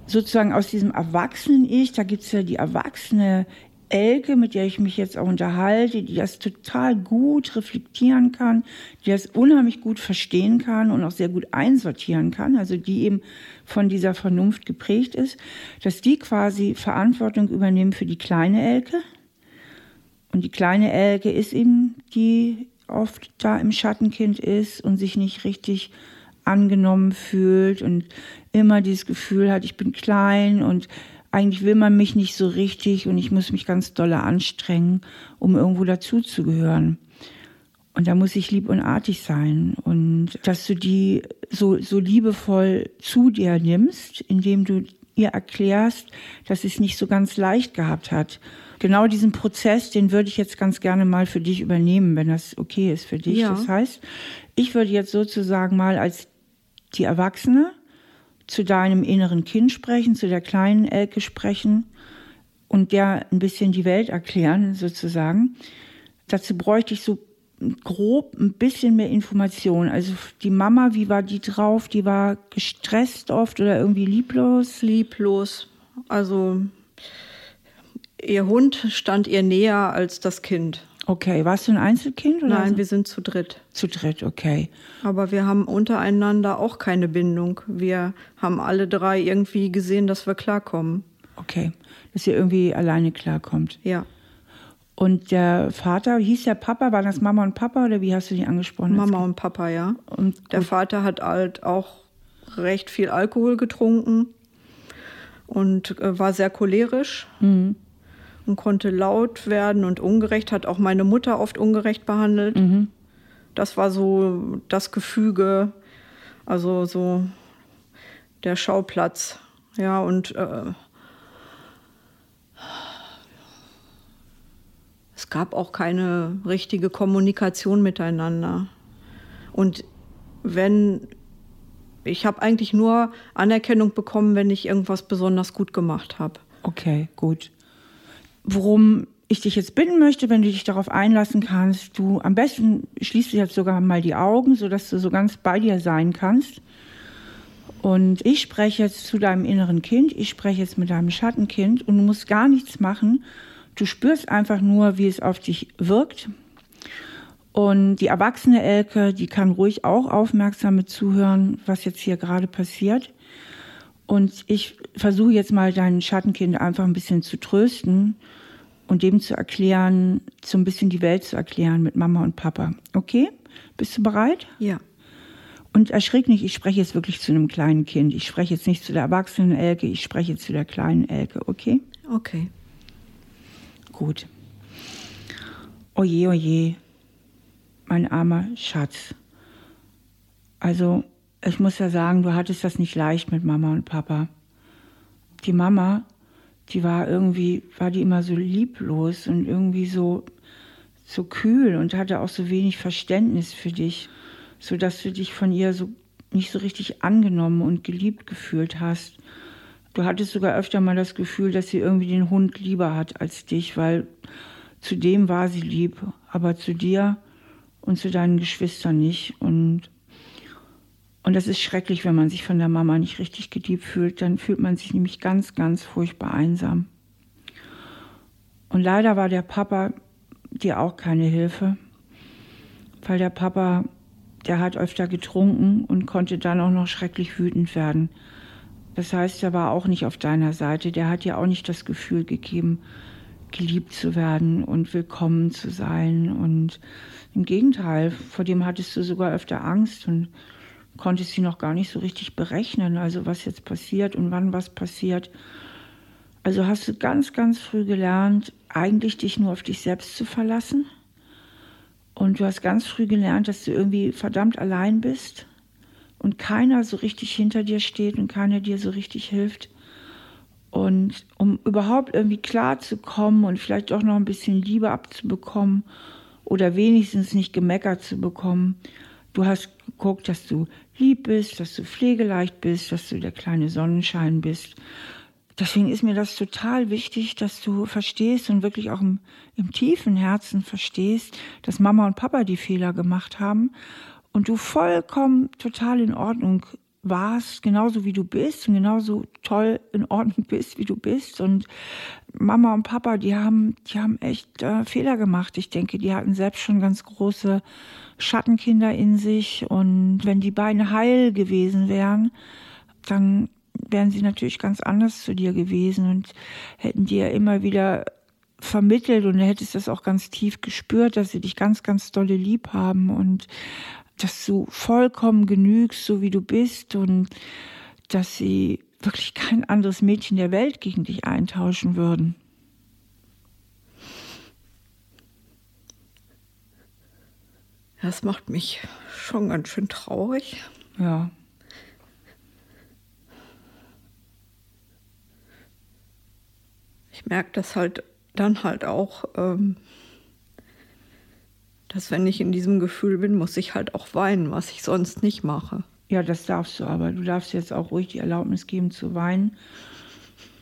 sozusagen aus diesem Erwachsenen-Ich, da gibt es ja die erwachsene Elke, mit der ich mich jetzt auch unterhalte, die das total gut reflektieren kann, die das unheimlich gut verstehen kann und auch sehr gut einsortieren kann, also die eben von dieser Vernunft geprägt ist, dass die quasi Verantwortung übernehmen für die kleine Elke. Und die kleine Elke ist eben die oft da im Schattenkind ist und sich nicht richtig angenommen fühlt und immer dieses Gefühl hat, ich bin klein und eigentlich will man mich nicht so richtig und ich muss mich ganz dolle anstrengen, um irgendwo dazuzugehören. Und da muss ich lieb und artig sein. Und dass du die so, so liebevoll zu dir nimmst, indem du ihr erklärst, dass sie es nicht so ganz leicht gehabt hat genau diesen Prozess, den würde ich jetzt ganz gerne mal für dich übernehmen, wenn das okay ist für dich. Ja. Das heißt, ich würde jetzt sozusagen mal als die Erwachsene zu deinem inneren Kind sprechen, zu der kleinen Elke sprechen und der ein bisschen die Welt erklären, sozusagen. Dazu bräuchte ich so grob ein bisschen mehr Information. Also die Mama, wie war die drauf? Die war gestresst oft oder irgendwie lieblos? Lieblos. Also Ihr Hund stand ihr näher als das Kind. Okay, warst du ein Einzelkind? Oder Nein, so? wir sind zu dritt. Zu dritt, okay. Aber wir haben untereinander auch keine Bindung. Wir haben alle drei irgendwie gesehen, dass wir klarkommen. Okay, dass ihr irgendwie alleine klarkommt. Ja. Und der Vater, hieß der Papa, waren das Mama und Papa oder wie hast du die angesprochen? Mama und Papa, ja. Und der Vater hat halt auch recht viel Alkohol getrunken und äh, war sehr cholerisch. Mhm und konnte laut werden und ungerecht, hat auch meine Mutter oft ungerecht behandelt. Mhm. Das war so das Gefüge, also so der Schauplatz. Ja, und äh, es es gab auch keine richtige Kommunikation miteinander. Und wenn ich habe eigentlich nur Anerkennung bekommen, wenn ich irgendwas besonders gut gemacht habe. Okay, gut. Worum ich dich jetzt bitten möchte, wenn du dich darauf einlassen kannst, du am besten schließt du jetzt sogar mal die Augen, sodass du so ganz bei dir sein kannst. Und ich spreche jetzt zu deinem inneren Kind, ich spreche jetzt mit deinem Schattenkind und du musst gar nichts machen. Du spürst einfach nur, wie es auf dich wirkt. Und die erwachsene Elke, die kann ruhig auch aufmerksam mit zuhören, was jetzt hier gerade passiert. Und ich versuche jetzt mal dein Schattenkind einfach ein bisschen zu trösten und dem zu erklären, so ein bisschen die Welt zu erklären mit Mama und Papa. Okay? Bist du bereit? Ja. Und erschrick nicht, ich spreche jetzt wirklich zu einem kleinen Kind. Ich spreche jetzt nicht zu der erwachsenen Elke, ich spreche zu der kleinen Elke, okay? Okay. Gut. Oje, oje, mein armer Schatz. Also, ich muss ja sagen, du hattest das nicht leicht mit Mama und Papa. Die Mama, die war irgendwie, war die immer so lieblos und irgendwie so, so kühl und hatte auch so wenig Verständnis für dich so dass du dich von ihr so nicht so richtig angenommen und geliebt gefühlt hast. Du hattest sogar öfter mal das Gefühl, dass sie irgendwie den Hund lieber hat als dich, weil zu dem war sie lieb, aber zu dir und zu deinen Geschwistern nicht. Und, und das ist schrecklich, wenn man sich von der Mama nicht richtig geliebt fühlt. Dann fühlt man sich nämlich ganz, ganz furchtbar einsam. Und leider war der Papa dir auch keine Hilfe, weil der Papa der hat öfter getrunken und konnte dann auch noch schrecklich wütend werden. Das heißt, er war auch nicht auf deiner Seite. Der hat dir auch nicht das Gefühl gegeben, geliebt zu werden und willkommen zu sein. Und im Gegenteil, vor dem hattest du sogar öfter Angst und konntest sie noch gar nicht so richtig berechnen, also was jetzt passiert und wann was passiert. Also hast du ganz, ganz früh gelernt, eigentlich dich nur auf dich selbst zu verlassen und du hast ganz früh gelernt, dass du irgendwie verdammt allein bist und keiner so richtig hinter dir steht und keiner dir so richtig hilft. Und um überhaupt irgendwie klar zu kommen und vielleicht auch noch ein bisschen Liebe abzubekommen oder wenigstens nicht gemeckert zu bekommen, du hast geguckt, dass du lieb bist, dass du pflegeleicht bist, dass du der kleine Sonnenschein bist. Deswegen ist mir das total wichtig, dass du verstehst und wirklich auch im, im tiefen Herzen verstehst, dass Mama und Papa die Fehler gemacht haben. Und du vollkommen total in Ordnung warst, genauso wie du bist und genauso toll in Ordnung *laughs* bist, wie du bist. Und Mama und Papa, die haben, die haben echt äh, Fehler gemacht. Ich denke, die hatten selbst schon ganz große Schattenkinder in sich. Und wenn die beiden heil gewesen wären, dann wären sie natürlich ganz anders zu dir gewesen und hätten dir immer wieder vermittelt und du hättest das auch ganz tief gespürt, dass sie dich ganz, ganz dolle lieb haben und dass du vollkommen genügst, so wie du bist und dass sie wirklich kein anderes Mädchen der Welt gegen dich eintauschen würden. Das macht mich schon ganz schön traurig. Ja. ich merke das halt dann halt auch, ähm, dass wenn ich in diesem Gefühl bin, muss ich halt auch weinen, was ich sonst nicht mache. Ja, das darfst du, aber du darfst jetzt auch ruhig die Erlaubnis geben zu weinen,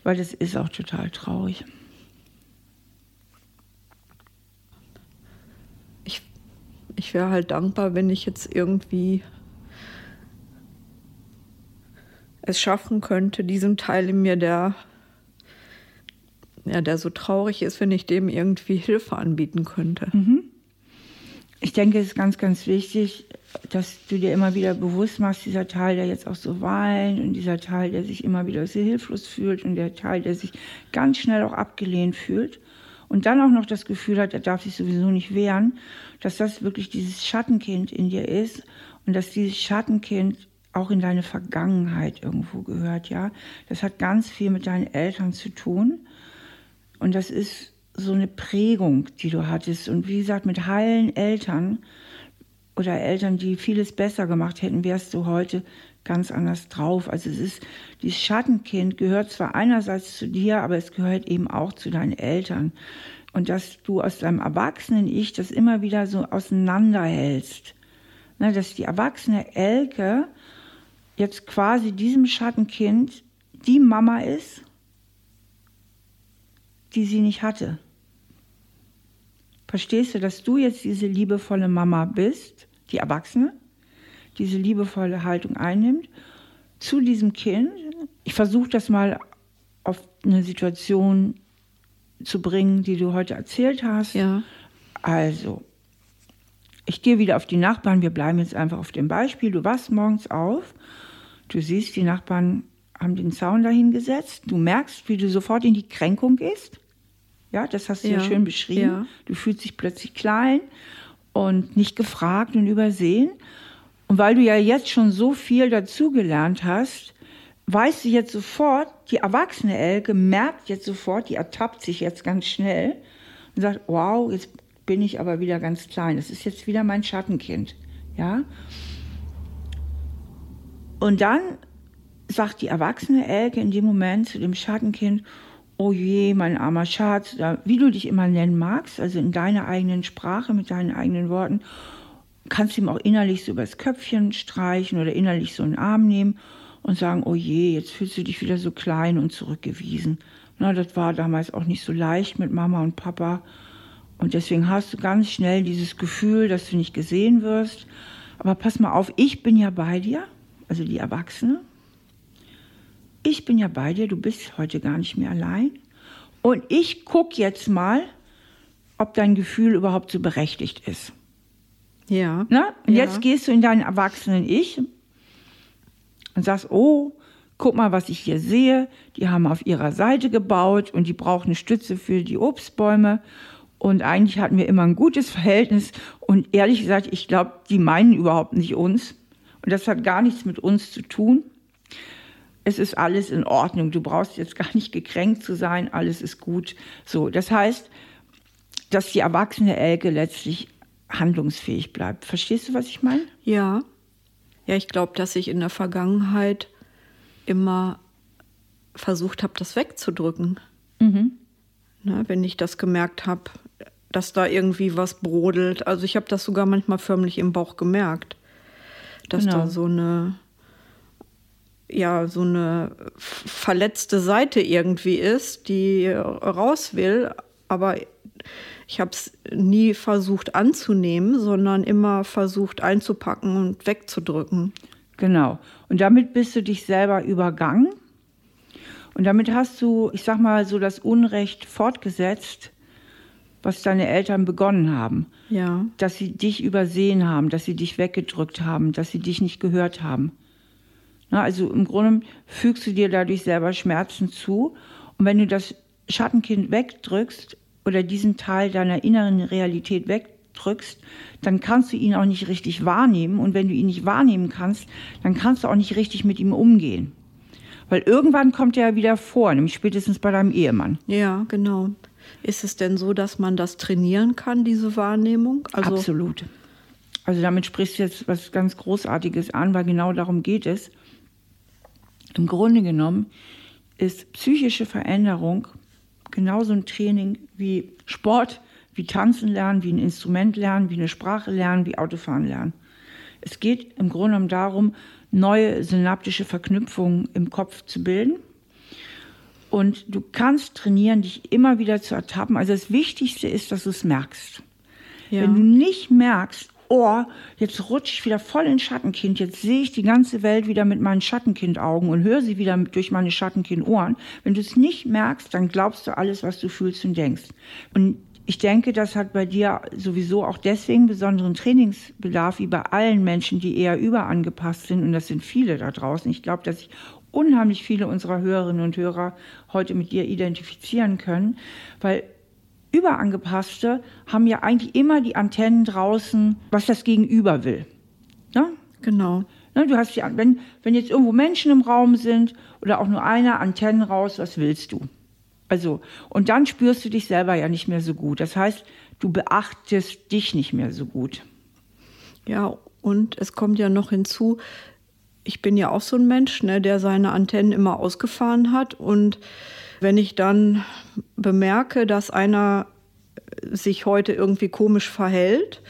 weil das ist auch total traurig. Ich, ich wäre halt dankbar, wenn ich jetzt irgendwie es schaffen könnte, diesem Teil in mir, der ja, der so traurig ist, wenn ich dem irgendwie Hilfe anbieten könnte. Mhm. Ich denke, es ist ganz, ganz wichtig, dass du dir immer wieder bewusst machst, dieser Teil, der jetzt auch so weint und dieser Teil, der sich immer wieder so hilflos fühlt und der Teil, der sich ganz schnell auch abgelehnt fühlt und dann auch noch das Gefühl hat, er darf sich sowieso nicht wehren, dass das wirklich dieses Schattenkind in dir ist und dass dieses Schattenkind auch in deine Vergangenheit irgendwo gehört, ja. Das hat ganz viel mit deinen Eltern zu tun und das ist so eine Prägung, die du hattest. Und wie gesagt, mit heilen Eltern oder Eltern, die vieles besser gemacht hätten, wärst du heute ganz anders drauf. Also es ist, dieses Schattenkind gehört zwar einerseits zu dir, aber es gehört eben auch zu deinen Eltern. und dass du aus deinem erwachsenen Ich das immer wieder so auseinanderhältst. Ne, dass die erwachsene Elke jetzt quasi diesem Schattenkind die Mama ist, die sie nicht hatte. Verstehst du, dass du jetzt diese liebevolle Mama bist, die Erwachsene, diese liebevolle Haltung einnimmt zu diesem Kind? Ich versuche das mal auf eine Situation zu bringen, die du heute erzählt hast. Ja. Also, ich gehe wieder auf die Nachbarn. Wir bleiben jetzt einfach auf dem Beispiel. Du wachst morgens auf. Du siehst, die Nachbarn haben den Zaun dahingesetzt. Du merkst, wie du sofort in die Kränkung gehst. Ja, das hast du ja, ja schön beschrieben. Ja. Du fühlst dich plötzlich klein und nicht gefragt und übersehen. Und weil du ja jetzt schon so viel dazugelernt hast, weißt du jetzt sofort, die erwachsene Elke merkt jetzt sofort, die ertappt sich jetzt ganz schnell und sagt, wow, jetzt bin ich aber wieder ganz klein. Das ist jetzt wieder mein Schattenkind. Ja? Und dann sagt die erwachsene Elke in dem Moment zu dem Schattenkind, oh je, mein armer Schatz, wie du dich immer nennen magst, also in deiner eigenen Sprache, mit deinen eigenen Worten, kannst du ihm auch innerlich so übers Köpfchen streichen oder innerlich so einen Arm nehmen und sagen, oh je, jetzt fühlst du dich wieder so klein und zurückgewiesen. Na, das war damals auch nicht so leicht mit Mama und Papa. Und deswegen hast du ganz schnell dieses Gefühl, dass du nicht gesehen wirst. Aber pass mal auf, ich bin ja bei dir, also die Erwachsene. Ich bin ja bei dir, du bist heute gar nicht mehr allein. Und ich gucke jetzt mal, ob dein Gefühl überhaupt so berechtigt ist. Ja. Na? Und ja. jetzt gehst du in deinen erwachsenen Ich und sagst, oh, guck mal, was ich hier sehe. Die haben auf ihrer Seite gebaut und die brauchen eine Stütze für die Obstbäume. Und eigentlich hatten wir immer ein gutes Verhältnis. Und ehrlich gesagt, ich glaube, die meinen überhaupt nicht uns. Und das hat gar nichts mit uns zu tun. Es ist alles in Ordnung. Du brauchst jetzt gar nicht gekränkt zu sein. Alles ist gut. So, das heißt, dass die erwachsene Elke letztlich handlungsfähig bleibt. Verstehst du, was ich meine? Ja. Ja, ich glaube, dass ich in der Vergangenheit immer versucht habe, das wegzudrücken. Mhm. Ne, wenn ich das gemerkt habe, dass da irgendwie was brodelt. Also ich habe das sogar manchmal förmlich im Bauch gemerkt, dass genau. da so eine ja so eine verletzte Seite irgendwie ist, die raus will, aber ich habe es nie versucht anzunehmen, sondern immer versucht einzupacken und wegzudrücken. Genau. Und damit bist du dich selber übergangen. Und damit hast du, ich sag mal, so das Unrecht fortgesetzt, was deine Eltern begonnen haben. Ja. Dass sie dich übersehen haben, dass sie dich weggedrückt haben, dass sie dich nicht gehört haben. Na, also im Grunde fügst du dir dadurch selber Schmerzen zu. Und wenn du das Schattenkind wegdrückst, oder diesen Teil deiner inneren Realität wegdrückst, dann kannst du ihn auch nicht richtig wahrnehmen. Und wenn du ihn nicht wahrnehmen kannst, dann kannst du auch nicht richtig mit ihm umgehen. Weil irgendwann kommt er ja wieder vor, nämlich spätestens bei deinem Ehemann. Ja, genau. Ist es denn so, dass man das trainieren kann, diese Wahrnehmung? Also Absolut. Also damit sprichst du jetzt was ganz Großartiges an, weil genau darum geht es. Im Grunde genommen ist psychische Veränderung genauso ein Training wie Sport, wie Tanzen lernen, wie ein Instrument lernen, wie eine Sprache lernen, wie Autofahren lernen. Es geht im Grunde genommen darum, neue synaptische Verknüpfungen im Kopf zu bilden. Und du kannst trainieren, dich immer wieder zu ertappen. Also das Wichtigste ist, dass du es merkst. Ja. Wenn du nicht merkst, oh, jetzt rutsche ich wieder voll ins Schattenkind, jetzt sehe ich die ganze Welt wieder mit meinen Schattenkind-Augen und höre sie wieder durch meine Schattenkind-Ohren. Wenn du es nicht merkst, dann glaubst du alles, was du fühlst und denkst. Und ich denke, das hat bei dir sowieso auch deswegen besonderen Trainingsbedarf, wie bei allen Menschen, die eher überangepasst sind. Und das sind viele da draußen. Ich glaube, dass sich unheimlich viele unserer Hörerinnen und Hörer heute mit dir identifizieren können, weil Überangepasste haben ja eigentlich immer die Antennen draußen, was das Gegenüber will. Ne? Genau. Ne, du hast die, wenn, wenn jetzt irgendwo Menschen im Raum sind oder auch nur einer Antennen raus, was willst du? Also, und dann spürst du dich selber ja nicht mehr so gut. Das heißt, du beachtest dich nicht mehr so gut. Ja, und es kommt ja noch hinzu, ich bin ja auch so ein Mensch, ne, der seine Antennen immer ausgefahren hat und wenn ich dann bemerke, dass einer sich heute irgendwie komisch verhält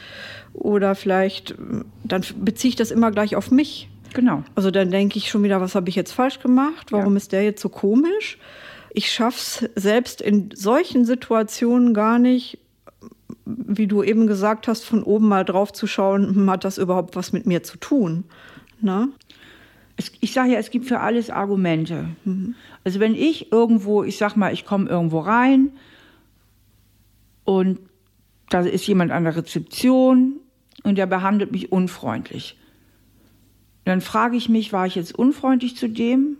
oder vielleicht, dann beziehe ich das immer gleich auf mich. Genau. Also dann denke ich schon wieder, was habe ich jetzt falsch gemacht? Warum ja. ist der jetzt so komisch? Ich schaffe es selbst in solchen Situationen gar nicht, wie du eben gesagt hast, von oben mal drauf zu schauen, hm, hat das überhaupt was mit mir zu tun? Na? Es, ich sage ja, es gibt für alles Argumente. Mhm. Also wenn ich irgendwo, ich sag mal, ich komme irgendwo rein und da ist jemand an der Rezeption und der behandelt mich unfreundlich. Dann frage ich mich, war ich jetzt unfreundlich zu dem?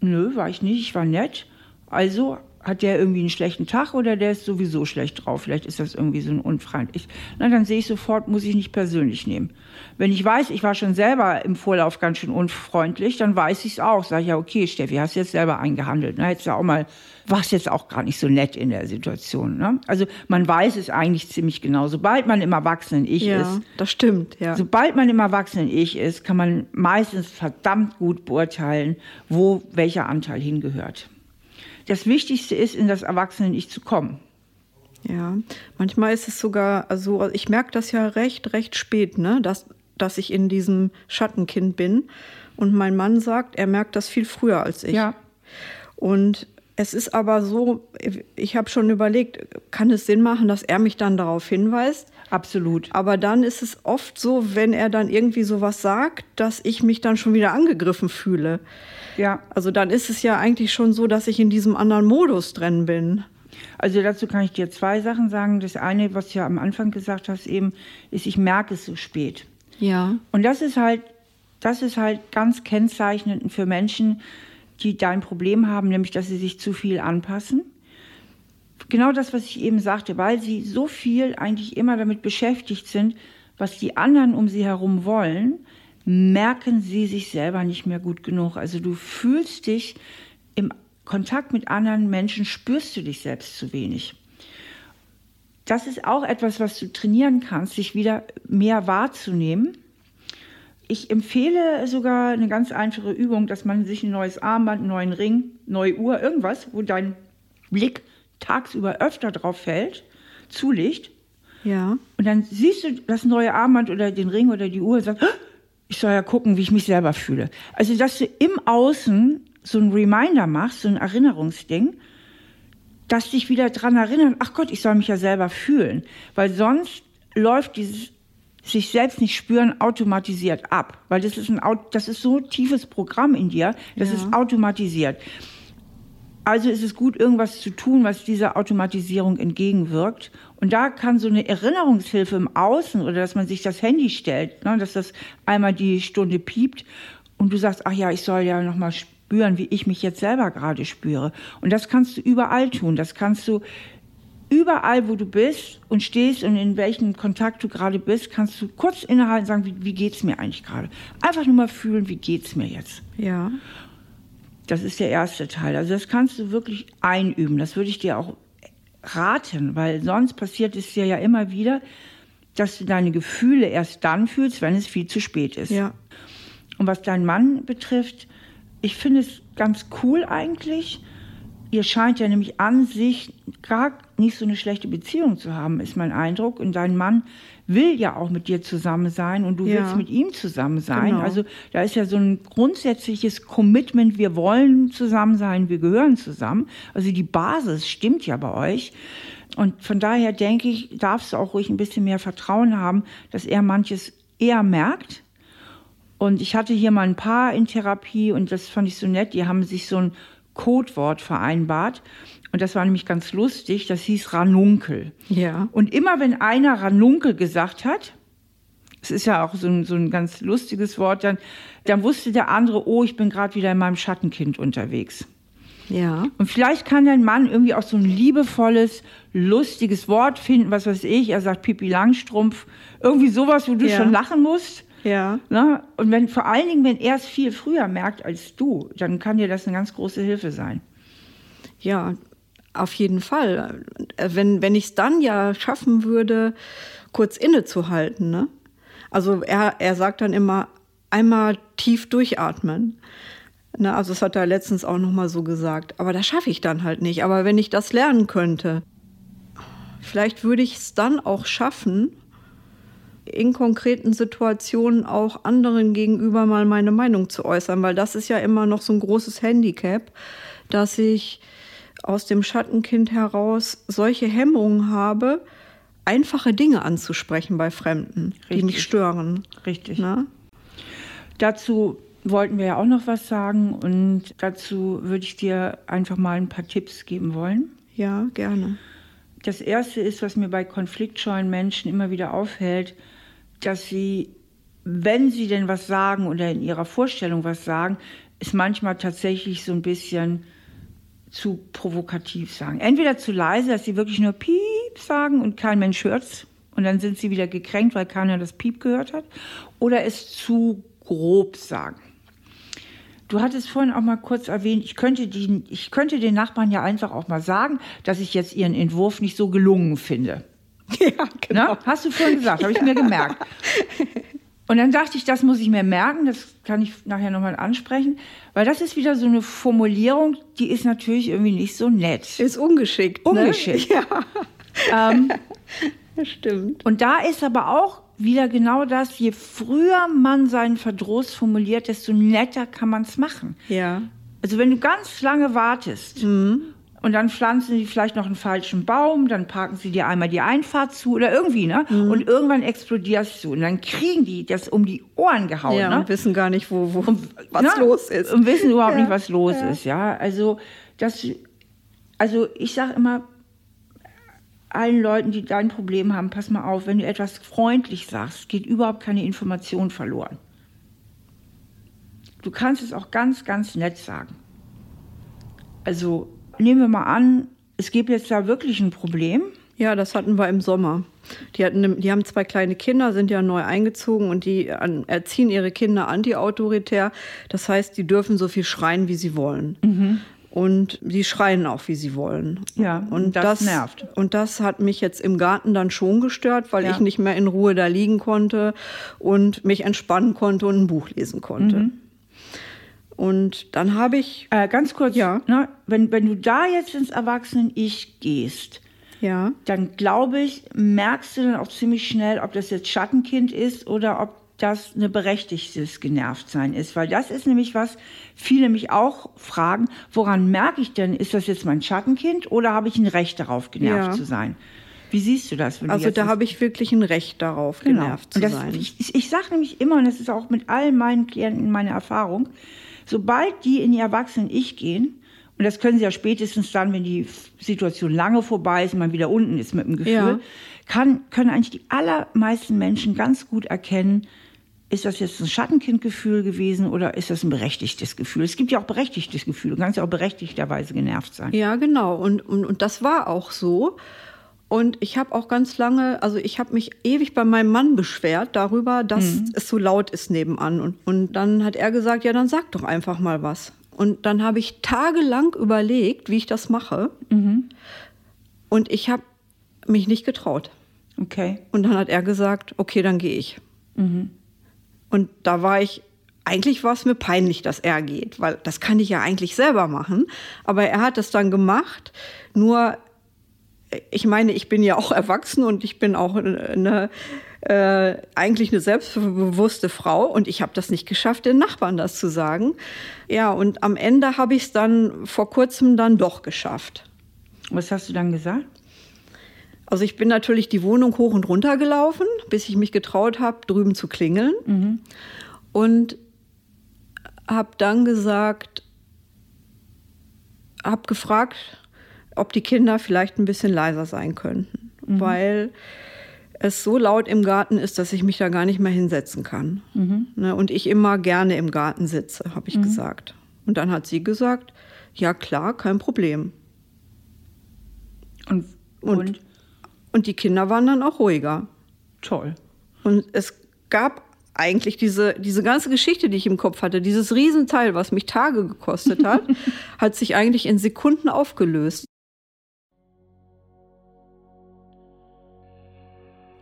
Nö, war ich nicht, ich war nett. Also hat der irgendwie einen schlechten Tag oder der ist sowieso schlecht drauf? Vielleicht ist das irgendwie so ein unfreundlich. Na, dann sehe ich sofort, muss ich nicht persönlich nehmen. Wenn ich weiß, ich war schon selber im Vorlauf ganz schön unfreundlich, dann weiß ich es auch. Sage ich ja, okay, Steffi, hast jetzt selber eingehandelt. Na, hättest du auch mal, warst jetzt auch gar nicht so nett in der Situation. Ne? Also man weiß es eigentlich ziemlich genau. Sobald man im Erwachsenen-Ich ja, ist. das stimmt, ja. Sobald man im Erwachsenen-Ich ist, kann man meistens verdammt gut beurteilen, wo welcher Anteil hingehört das Wichtigste ist, in das Erwachsenen-Ich zu kommen. Ja, manchmal ist es sogar, also ich merke das ja recht, recht spät, ne, dass, dass ich in diesem Schattenkind bin. Und mein Mann sagt, er merkt das viel früher als ich. Ja. Und es ist aber so, ich habe schon überlegt, kann es Sinn machen, dass er mich dann darauf hinweist? Absolut. Aber dann ist es oft so, wenn er dann irgendwie sowas sagt, dass ich mich dann schon wieder angegriffen fühle. Ja. Also dann ist es ja eigentlich schon so, dass ich in diesem anderen Modus drin bin. Also dazu kann ich dir zwei Sachen sagen. Das eine, was du ja am Anfang gesagt hast, eben, ist, ich merke es so spät. Ja. Und das ist halt, das ist halt ganz kennzeichnend für Menschen, die dein Problem haben, nämlich dass sie sich zu viel anpassen. Genau das, was ich eben sagte, weil sie so viel eigentlich immer damit beschäftigt sind, was die anderen um sie herum wollen, merken sie sich selber nicht mehr gut genug. Also du fühlst dich im Kontakt mit anderen Menschen, spürst du dich selbst zu wenig. Das ist auch etwas, was du trainieren kannst, sich wieder mehr wahrzunehmen. Ich empfehle sogar eine ganz einfache Übung, dass man sich ein neues Armband, einen neuen Ring, neue Uhr, irgendwas, wo dein Blick tagsüber öfter drauf fällt, zulegt. Ja. Und dann siehst du das neue Armband oder den Ring oder die Uhr und sagst, ich soll ja gucken, wie ich mich selber fühle. Also, dass du im Außen so ein Reminder machst, so ein Erinnerungsding, dass dich wieder daran erinnern, ach Gott, ich soll mich ja selber fühlen. Weil sonst läuft dieses sich selbst nicht spüren automatisiert ab. Weil das ist ein, das ist so ein tiefes Programm in dir, das ja. ist automatisiert. Also ist es gut, irgendwas zu tun, was dieser Automatisierung entgegenwirkt. Und da kann so eine Erinnerungshilfe im Außen oder dass man sich das Handy stellt, ne, dass das einmal die Stunde piept und du sagst, ach ja, ich soll ja noch mal spüren, wie ich mich jetzt selber gerade spüre. Und das kannst du überall tun. Das kannst du überall, wo du bist und stehst und in welchem Kontakt du gerade bist, kannst du kurz innehalten und sagen, wie, wie geht's mir eigentlich gerade? Einfach nur mal fühlen, wie geht's mir jetzt? Ja. Das ist der erste Teil. Also das kannst du wirklich einüben. Das würde ich dir auch raten, weil sonst passiert es dir ja immer wieder, dass du deine Gefühle erst dann fühlst, wenn es viel zu spät ist. Ja. Und was deinen Mann betrifft, ich finde es ganz cool eigentlich. Ihr scheint ja nämlich an sich gar nicht so eine schlechte Beziehung zu haben, ist mein Eindruck. Und dein Mann will ja auch mit dir zusammen sein und du ja. willst mit ihm zusammen sein. Genau. Also da ist ja so ein grundsätzliches Commitment, wir wollen zusammen sein, wir gehören zusammen. Also die Basis stimmt ja bei euch. Und von daher denke ich, darfst du auch ruhig ein bisschen mehr Vertrauen haben, dass er manches eher merkt. Und ich hatte hier mal ein paar in Therapie und das fand ich so nett. Die haben sich so ein Codewort vereinbart. Und das war nämlich ganz lustig, das hieß Ranunkel. Ja. Und immer wenn einer Ranunkel gesagt hat, es ist ja auch so ein, so ein ganz lustiges Wort, dann, dann wusste der andere, oh, ich bin gerade wieder in meinem Schattenkind unterwegs. Ja. Und vielleicht kann dein Mann irgendwie auch so ein liebevolles, lustiges Wort finden, was weiß ich. Er sagt Pipi Langstrumpf, irgendwie sowas, wo du ja. schon lachen musst. Ja. Na? Und wenn, vor allen Dingen, wenn er es viel früher merkt als du, dann kann dir das eine ganz große Hilfe sein. Ja, auf jeden Fall. Wenn, wenn ich es dann ja schaffen würde, kurz innezuhalten. Ne? Also er, er sagt dann immer, einmal tief durchatmen. Ne? Also das hat er letztens auch noch mal so gesagt. Aber das schaffe ich dann halt nicht. Aber wenn ich das lernen könnte, vielleicht würde ich es dann auch schaffen, in konkreten Situationen auch anderen gegenüber mal meine Meinung zu äußern, weil das ist ja immer noch so ein großes Handicap, dass ich aus dem Schattenkind heraus solche Hemmungen habe, einfache Dinge anzusprechen bei Fremden, Richtig. die mich stören. Richtig. Na? Dazu wollten wir ja auch noch was sagen und dazu würde ich dir einfach mal ein paar Tipps geben wollen. Ja, gerne. Das erste ist, was mir bei konfliktscheuen Menschen immer wieder aufhält, dass sie, wenn sie denn was sagen oder in ihrer Vorstellung was sagen, es manchmal tatsächlich so ein bisschen zu provokativ sagen. Entweder zu leise, dass sie wirklich nur Piep sagen und kein Mensch hört's und dann sind sie wieder gekränkt, weil keiner das Piep gehört hat, oder es zu grob sagen. Du hattest vorhin auch mal kurz erwähnt, ich könnte, die, ich könnte den Nachbarn ja einfach auch mal sagen, dass ich jetzt ihren Entwurf nicht so gelungen finde. Ja, genau. Na, hast du vorhin gesagt, habe ich mir gemerkt. *laughs* Und dann dachte ich, das muss ich mir merken, das kann ich nachher nochmal ansprechen, weil das ist wieder so eine Formulierung, die ist natürlich irgendwie nicht so nett. Ist ungeschickt. Ne? Ungeschickt. Ne? Ja. Ähm, *laughs* Stimmt. Und da ist aber auch wieder genau das, je früher man seinen Verdruss formuliert, desto netter kann man es machen. Ja. Also wenn du ganz lange wartest mhm. Und dann pflanzen sie vielleicht noch einen falschen Baum, dann parken sie dir einmal die Einfahrt zu oder irgendwie, ne? Mhm. Und irgendwann explodierst du und dann kriegen die das um die Ohren gehauen, ja, ne? Und wissen gar nicht, wo, wo und, was na, los ist. Und wissen überhaupt ja. nicht, was los ja. ist, ja? Also das, also ich sage immer, allen Leuten, die dein Problem haben, pass mal auf, wenn du etwas freundlich sagst, geht überhaupt keine Information verloren. Du kannst es auch ganz, ganz nett sagen. Also nehmen wir mal an, es gibt jetzt da wirklich ein Problem. Ja, das hatten wir im Sommer. Die, hatten, die haben zwei kleine Kinder, sind ja neu eingezogen und die erziehen ihre Kinder antiautoritär. Das heißt, die dürfen so viel schreien, wie sie wollen. Mhm und sie schreien auch, wie sie wollen. Ja, und das, das, nervt. Und das hat mich jetzt im Garten dann schon gestört, weil ja. ich nicht mehr in Ruhe da liegen konnte und mich entspannen konnte und ein Buch lesen konnte. Mhm. Und dann habe ich. Äh, ganz kurz, ja. Ne, wenn, wenn du da jetzt ins Erwachsenen-Ich gehst, ja. dann glaube ich, merkst du dann auch ziemlich schnell, ob das jetzt Schattenkind ist oder ob das eine berechtigtes Genervtsein ist, weil das ist nämlich was, viele mich auch fragen, woran merke ich denn, ist das jetzt mein Schattenkind oder habe ich ein Recht darauf, genervt ja. zu sein? Wie siehst du das? also da habe ich wirklich ein Recht darauf, genau. genervt zu das, sein. Ich, ich sage nämlich immer, und das ist auch mit all meinen Klienten meine Erfahrung, sobald die in ihr Erwachsenen-Ich gehen, und das können sie ja spätestens dann, wenn die Situation lange vorbei ist und man wieder unten ist mit dem Gefühl, ja. kann, können eigentlich die allermeisten Menschen ganz gut erkennen, ist das jetzt ein Schattenkindgefühl gewesen oder ist das ein berechtigtes Gefühl? Es gibt ja auch berechtigtes Gefühl. Du kannst ja auch berechtigterweise genervt sein. Ja, genau. Und, und, und das war auch so. Und ich habe auch ganz lange, also ich habe mich ewig bei meinem Mann beschwert darüber, dass mhm. es so laut ist nebenan. Und, und dann hat er gesagt, ja, dann sag doch einfach mal was. Und dann habe ich tagelang überlegt, wie ich das mache. Mhm. Und ich habe mich nicht getraut. Okay. Und dann hat er gesagt, okay, dann gehe ich. Mhm. Und da war ich, eigentlich war es mir peinlich, dass er geht, weil das kann ich ja eigentlich selber machen. Aber er hat es dann gemacht. Nur, ich meine, ich bin ja auch erwachsen und ich bin auch eine, äh, eigentlich eine selbstbewusste Frau und ich habe das nicht geschafft, den Nachbarn das zu sagen. Ja, und am Ende habe ich es dann vor kurzem dann doch geschafft. Was hast du dann gesagt? Also ich bin natürlich die Wohnung hoch und runter gelaufen, bis ich mich getraut habe, drüben zu klingeln. Mhm. Und habe dann gesagt, habe gefragt, ob die Kinder vielleicht ein bisschen leiser sein könnten, mhm. weil es so laut im Garten ist, dass ich mich da gar nicht mehr hinsetzen kann. Mhm. Ne, und ich immer gerne im Garten sitze, habe ich mhm. gesagt. Und dann hat sie gesagt, ja klar, kein Problem. Und, und, und und die Kinder waren dann auch ruhiger. Toll. Und es gab eigentlich diese, diese ganze Geschichte, die ich im Kopf hatte, dieses Riesenteil, was mich Tage gekostet hat, *laughs* hat sich eigentlich in Sekunden aufgelöst.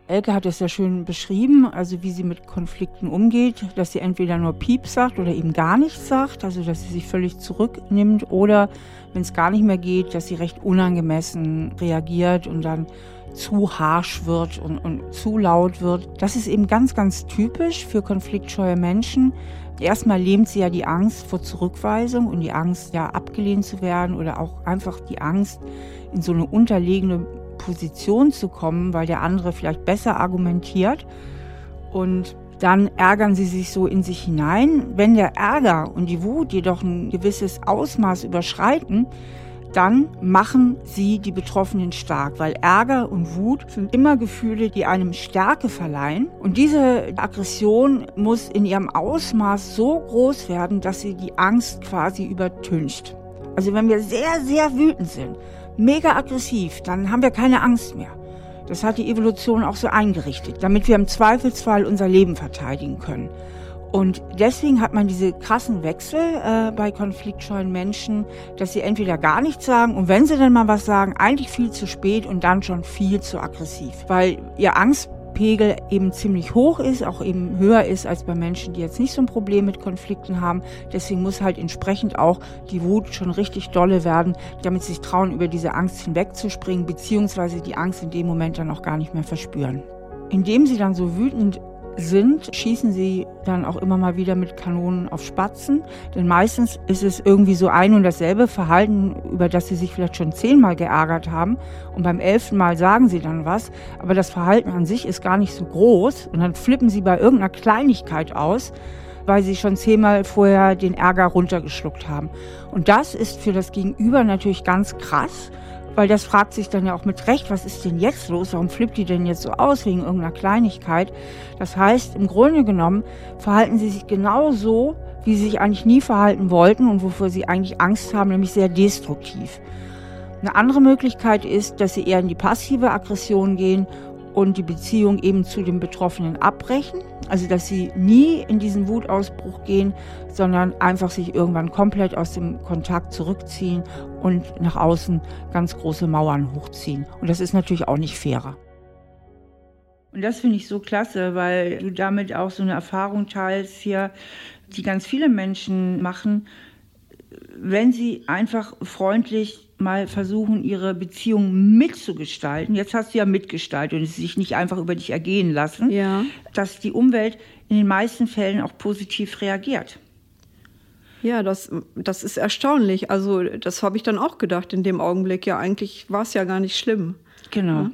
Elke hat es ja schön beschrieben, also wie sie mit Konflikten umgeht, dass sie entweder nur Piep sagt oder eben gar nichts sagt, also dass sie sich völlig zurücknimmt oder wenn es gar nicht mehr geht, dass sie recht unangemessen reagiert und dann zu harsh wird und, und zu laut wird. Das ist eben ganz, ganz typisch für konfliktscheue Menschen. Erstmal lähmt sie ja die Angst vor Zurückweisung und die Angst, ja, abgelehnt zu werden oder auch einfach die Angst, in so eine unterlegene Position zu kommen, weil der andere vielleicht besser argumentiert. Und dann ärgern sie sich so in sich hinein. Wenn der Ärger und die Wut jedoch ein gewisses Ausmaß überschreiten, dann machen sie die Betroffenen stark, weil Ärger und Wut sind immer Gefühle, die einem Stärke verleihen. Und diese Aggression muss in ihrem Ausmaß so groß werden, dass sie die Angst quasi übertüncht. Also wenn wir sehr, sehr wütend sind, mega aggressiv, dann haben wir keine Angst mehr. Das hat die Evolution auch so eingerichtet, damit wir im Zweifelsfall unser Leben verteidigen können. Und deswegen hat man diese krassen Wechsel äh, bei konfliktscheuen Menschen, dass sie entweder gar nichts sagen und wenn sie dann mal was sagen, eigentlich viel zu spät und dann schon viel zu aggressiv, weil ihr Angst Pegel eben ziemlich hoch ist, auch eben höher ist als bei Menschen, die jetzt nicht so ein Problem mit Konflikten haben. Deswegen muss halt entsprechend auch die Wut schon richtig dolle werden, damit sie sich trauen, über diese Angst hinwegzuspringen, beziehungsweise die Angst in dem Moment dann auch gar nicht mehr verspüren. Indem sie dann so wütend sind, schießen sie dann auch immer mal wieder mit Kanonen auf Spatzen. Denn meistens ist es irgendwie so ein und dasselbe Verhalten, über das sie sich vielleicht schon zehnmal geärgert haben. Und beim elften Mal sagen sie dann was. Aber das Verhalten an sich ist gar nicht so groß. Und dann flippen sie bei irgendeiner Kleinigkeit aus, weil sie schon zehnmal vorher den Ärger runtergeschluckt haben. Und das ist für das Gegenüber natürlich ganz krass weil das fragt sich dann ja auch mit Recht, was ist denn jetzt los? Warum flippt die denn jetzt so aus wegen irgendeiner Kleinigkeit? Das heißt, im Grunde genommen verhalten sie sich genau so, wie sie sich eigentlich nie verhalten wollten und wofür sie eigentlich Angst haben, nämlich sehr destruktiv. Eine andere Möglichkeit ist, dass sie eher in die passive Aggression gehen und die Beziehung eben zu dem Betroffenen abbrechen. Also dass sie nie in diesen Wutausbruch gehen, sondern einfach sich irgendwann komplett aus dem Kontakt zurückziehen und nach außen ganz große Mauern hochziehen. Und das ist natürlich auch nicht fairer. Und das finde ich so klasse, weil du damit auch so eine Erfahrung teilst hier, die ganz viele Menschen machen, wenn sie einfach freundlich mal versuchen, ihre Beziehung mitzugestalten. Jetzt hast du ja mitgestaltet und es sich nicht einfach über dich ergehen lassen, ja. dass die Umwelt in den meisten Fällen auch positiv reagiert. Ja, das, das ist erstaunlich. Also, das habe ich dann auch gedacht in dem Augenblick. Ja, eigentlich war es ja gar nicht schlimm. Genau. Ja?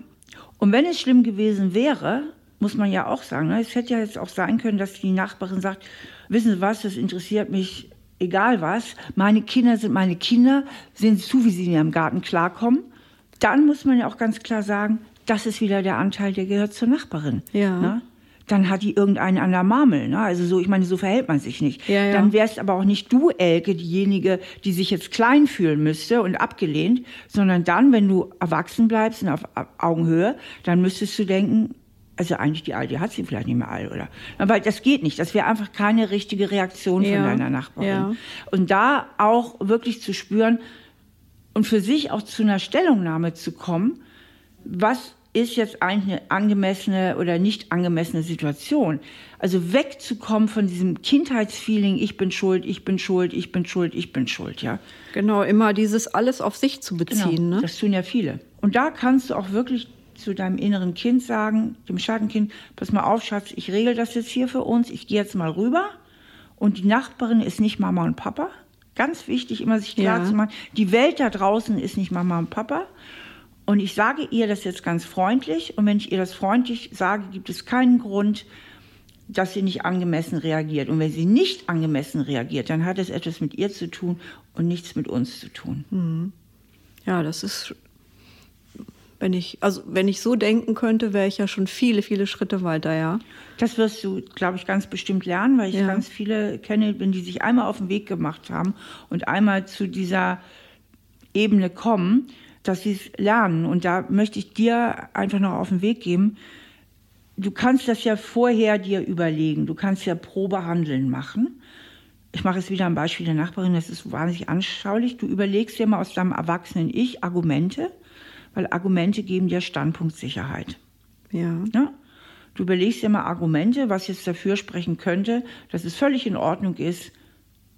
Und wenn es schlimm gewesen wäre, muss man ja auch sagen, ne? es hätte ja jetzt auch sein können, dass die Nachbarin sagt, wissen Sie was, das interessiert mich egal was, meine Kinder sind meine Kinder, sehen Sie zu, wie sie in ihrem Garten klarkommen. Dann muss man ja auch ganz klar sagen, das ist wieder der Anteil, der gehört zur Nachbarin. Ja. Ne? Dann hat die irgendeinen an der Marmel. Ne? Also so, ich meine, so verhält man sich nicht. Ja, ja. Dann wärst aber auch nicht du, Elke, diejenige, die sich jetzt klein fühlen müsste und abgelehnt, sondern dann, wenn du erwachsen bleibst und auf Augenhöhe, dann müsstest du denken, also eigentlich die Alte hat sie vielleicht nicht mehr all, oder? Weil das geht nicht. Das wäre einfach keine richtige Reaktion von ja. deiner Nachbarin. Ja. Und da auch wirklich zu spüren und für sich auch zu einer Stellungnahme zu kommen, was ist jetzt eigentlich eine angemessene oder nicht angemessene Situation? Also wegzukommen von diesem Kindheitsfeeling, ich bin schuld, ich bin schuld, ich bin schuld, ich bin schuld, ja. Genau, immer dieses alles auf sich zu beziehen. Genau, ne? Das tun ja viele. Und da kannst du auch wirklich zu deinem inneren Kind sagen, dem Schattenkind, pass mal auf, Schatz, ich regel das jetzt hier für uns, ich gehe jetzt mal rüber. Und die Nachbarin ist nicht Mama und Papa. Ganz wichtig, immer sich klar ja. zu machen, die Welt da draußen ist nicht Mama und Papa. Und ich sage ihr das jetzt ganz freundlich. Und wenn ich ihr das freundlich sage, gibt es keinen Grund, dass sie nicht angemessen reagiert. Und wenn sie nicht angemessen reagiert, dann hat es etwas mit ihr zu tun und nichts mit uns zu tun. Mhm. Ja, das ist wenn ich, also wenn ich so denken könnte, wäre ich ja schon viele, viele Schritte weiter, ja. Das wirst du, glaube ich, ganz bestimmt lernen, weil ich ja. ganz viele kenne, wenn die sich einmal auf den Weg gemacht haben und einmal zu dieser Ebene kommen, dass sie es lernen. Und da möchte ich dir einfach noch auf den Weg geben. Du kannst das ja vorher dir überlegen. Du kannst ja Probehandeln machen. Ich mache es wieder am Beispiel der Nachbarin, das ist wahnsinnig anschaulich. Du überlegst dir mal aus deinem erwachsenen Ich Argumente weil Argumente geben dir Standpunktsicherheit. Ja. ja? Du überlegst dir mal Argumente, was jetzt dafür sprechen könnte, dass es völlig in Ordnung ist,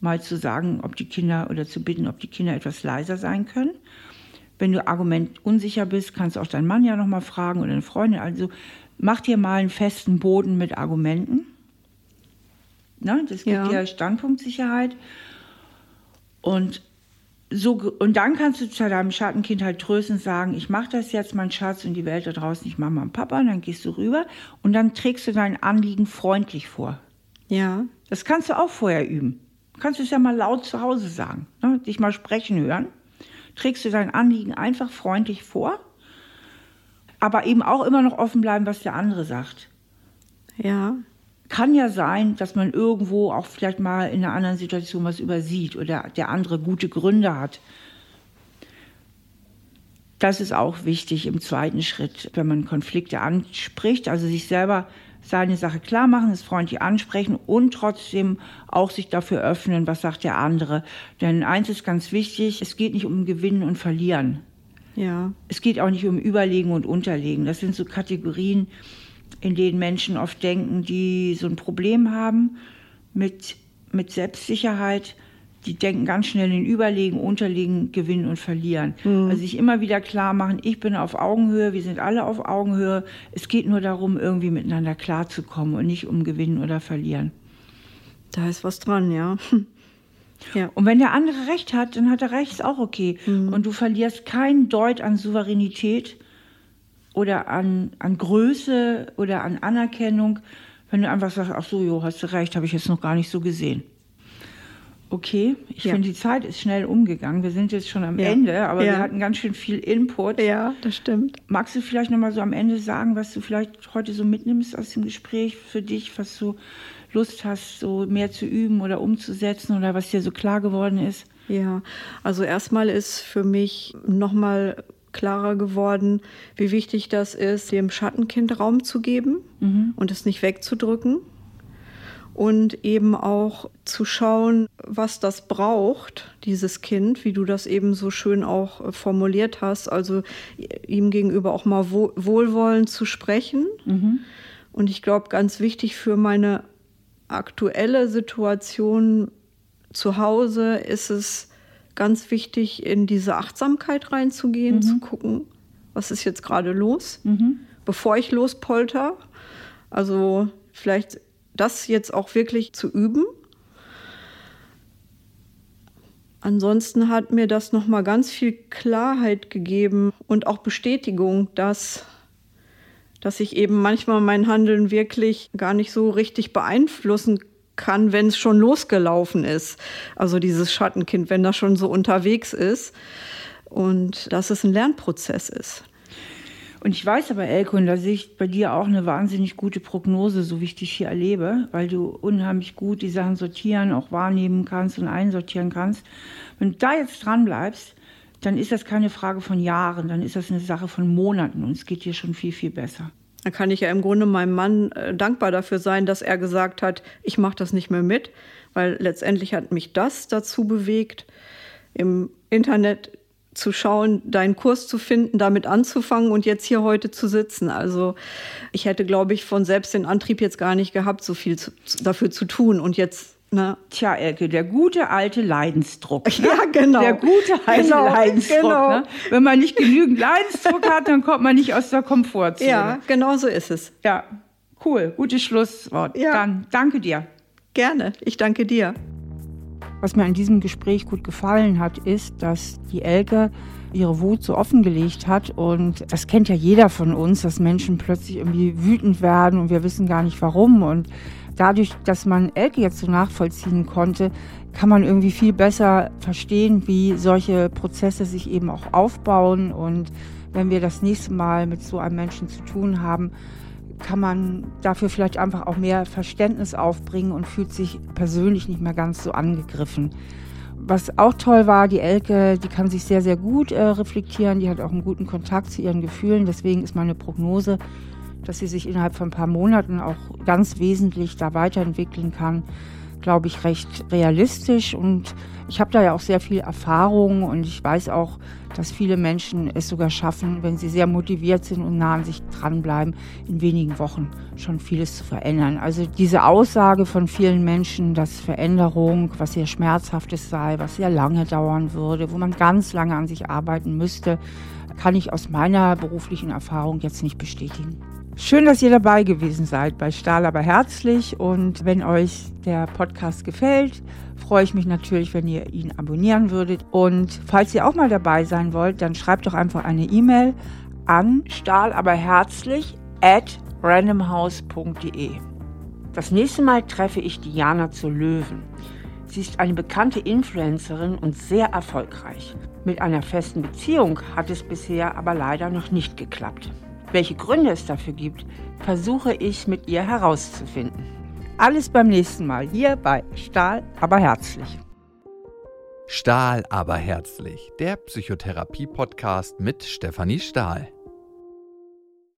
mal zu sagen, ob die Kinder oder zu bitten, ob die Kinder etwas leiser sein können. Wenn du Argument unsicher bist, kannst du auch deinen Mann ja noch mal fragen oder eine Freundin. Also mach dir mal einen festen Boden mit Argumenten. Ne? Das gibt ja. dir Standpunktsicherheit. Und so, und dann kannst du zu deinem Schattenkind halt tröstend sagen, ich mache das jetzt, mein Schatz, und die Welt da draußen, ich Mama und Papa, und dann gehst du rüber und dann trägst du dein Anliegen freundlich vor. Ja. Das kannst du auch vorher üben. Du kannst es ja mal laut zu Hause sagen, ne? dich mal sprechen hören. Trägst du dein Anliegen einfach freundlich vor, aber eben auch immer noch offen bleiben, was der andere sagt. Ja kann ja sein, dass man irgendwo auch vielleicht mal in einer anderen Situation was übersieht oder der andere gute Gründe hat. Das ist auch wichtig im zweiten Schritt, wenn man Konflikte anspricht, also sich selber seine Sache klar machen, es freundlich ansprechen und trotzdem auch sich dafür öffnen, was sagt der andere. Denn eins ist ganz wichtig, es geht nicht um Gewinnen und Verlieren. Ja. Es geht auch nicht um Überlegen und Unterlegen. Das sind so Kategorien, in denen Menschen oft denken, die so ein Problem haben mit, mit Selbstsicherheit. Die denken ganz schnell in Überlegen, Unterlegen, Gewinnen und Verlieren. Mhm. Also sich immer wieder klar machen, ich bin auf Augenhöhe, wir sind alle auf Augenhöhe. Es geht nur darum, irgendwie miteinander klarzukommen und nicht um Gewinnen oder Verlieren. Da ist was dran, ja. *laughs* Ja. Und wenn der andere recht hat, dann hat er recht, ist auch okay. Mhm. Und du verlierst kein Deut an Souveränität, oder an, an Größe oder an Anerkennung, wenn du einfach sagst, ach so, jo, hast du recht, habe ich jetzt noch gar nicht so gesehen. Okay, ich ja. finde, die Zeit ist schnell umgegangen. Wir sind jetzt schon am ja. Ende, aber ja. wir hatten ganz schön viel Input. Ja, das stimmt. Magst du vielleicht noch mal so am Ende sagen, was du vielleicht heute so mitnimmst aus dem Gespräch für dich, was du Lust hast, so mehr zu üben oder umzusetzen oder was dir so klar geworden ist? Ja, also erstmal ist für mich nochmal klarer geworden, wie wichtig das ist, dem Schattenkind Raum zu geben mhm. und es nicht wegzudrücken. Und eben auch zu schauen, was das braucht, dieses Kind, wie du das eben so schön auch formuliert hast. Also ihm gegenüber auch mal wohlwollend zu sprechen. Mhm. Und ich glaube, ganz wichtig für meine aktuelle Situation zu Hause ist es, ganz wichtig, in diese Achtsamkeit reinzugehen, mhm. zu gucken, was ist jetzt gerade los, mhm. bevor ich lospolter. Also vielleicht das jetzt auch wirklich zu üben. Ansonsten hat mir das noch mal ganz viel Klarheit gegeben und auch Bestätigung, dass dass ich eben manchmal mein Handeln wirklich gar nicht so richtig beeinflussen kann wenn es schon losgelaufen ist. Also dieses Schattenkind, wenn das schon so unterwegs ist. Und dass es ein Lernprozess ist. Und ich weiß aber, Elke, und da sehe ich bei dir auch eine wahnsinnig gute Prognose, so wie ich dich hier erlebe, weil du unheimlich gut die Sachen sortieren, auch wahrnehmen kannst und einsortieren kannst. Wenn du da jetzt dran bleibst, dann ist das keine Frage von Jahren, dann ist das eine Sache von Monaten und es geht dir schon viel, viel besser. Da kann ich ja im Grunde meinem Mann äh, dankbar dafür sein, dass er gesagt hat, ich mache das nicht mehr mit, weil letztendlich hat mich das dazu bewegt, im Internet zu schauen, deinen Kurs zu finden, damit anzufangen und jetzt hier heute zu sitzen. Also ich hätte, glaube ich, von selbst den Antrieb jetzt gar nicht gehabt, so viel zu, dafür zu tun. Und jetzt na. Tja, Elke, der gute alte Leidensdruck. Ne? Ja, genau. Der gute alte genau, Leidensdruck. Genau. Ne? Wenn man nicht genügend Leidensdruck hat, dann kommt man nicht aus der Komfortzone. Ja, genau so ist es. Ja, cool. Gutes Schlusswort. Ja. Dann danke dir. Gerne. Ich danke dir. Was mir an diesem Gespräch gut gefallen hat, ist, dass die Elke ihre Wut so offengelegt hat. Und das kennt ja jeder von uns, dass Menschen plötzlich irgendwie wütend werden und wir wissen gar nicht warum. Und dadurch, dass man Elke jetzt so nachvollziehen konnte, kann man irgendwie viel besser verstehen, wie solche Prozesse sich eben auch aufbauen. Und wenn wir das nächste Mal mit so einem Menschen zu tun haben, kann man dafür vielleicht einfach auch mehr Verständnis aufbringen und fühlt sich persönlich nicht mehr ganz so angegriffen. Was auch toll war, die Elke, die kann sich sehr, sehr gut äh, reflektieren, die hat auch einen guten Kontakt zu ihren Gefühlen. Deswegen ist meine Prognose, dass sie sich innerhalb von ein paar Monaten auch ganz wesentlich da weiterentwickeln kann. glaube ich, recht realistisch und ich habe da ja auch sehr viel Erfahrung und ich weiß auch, dass viele Menschen es sogar schaffen, wenn sie sehr motiviert sind und nah an sich dranbleiben, in wenigen Wochen schon vieles zu verändern. Also diese Aussage von vielen Menschen, dass Veränderung was sehr Schmerzhaftes sei, was sehr lange dauern würde, wo man ganz lange an sich arbeiten müsste, kann ich aus meiner beruflichen Erfahrung jetzt nicht bestätigen. Schön, dass ihr dabei gewesen seid bei Stahl aber herzlich und wenn euch der Podcast gefällt, freue ich mich natürlich, wenn ihr ihn abonnieren würdet und falls ihr auch mal dabei sein wollt, dann schreibt doch einfach eine E-Mail an stahlaberherzlich at randomhouse.de. Das nächste Mal treffe ich Diana zur Löwen. Sie ist eine bekannte Influencerin und sehr erfolgreich. Mit einer festen Beziehung hat es bisher aber leider noch nicht geklappt. Welche Gründe es dafür gibt, versuche ich mit ihr herauszufinden. Alles beim nächsten Mal hier bei Stahl aber herzlich. Stahl aber herzlich, der Psychotherapie-Podcast mit Stefanie Stahl.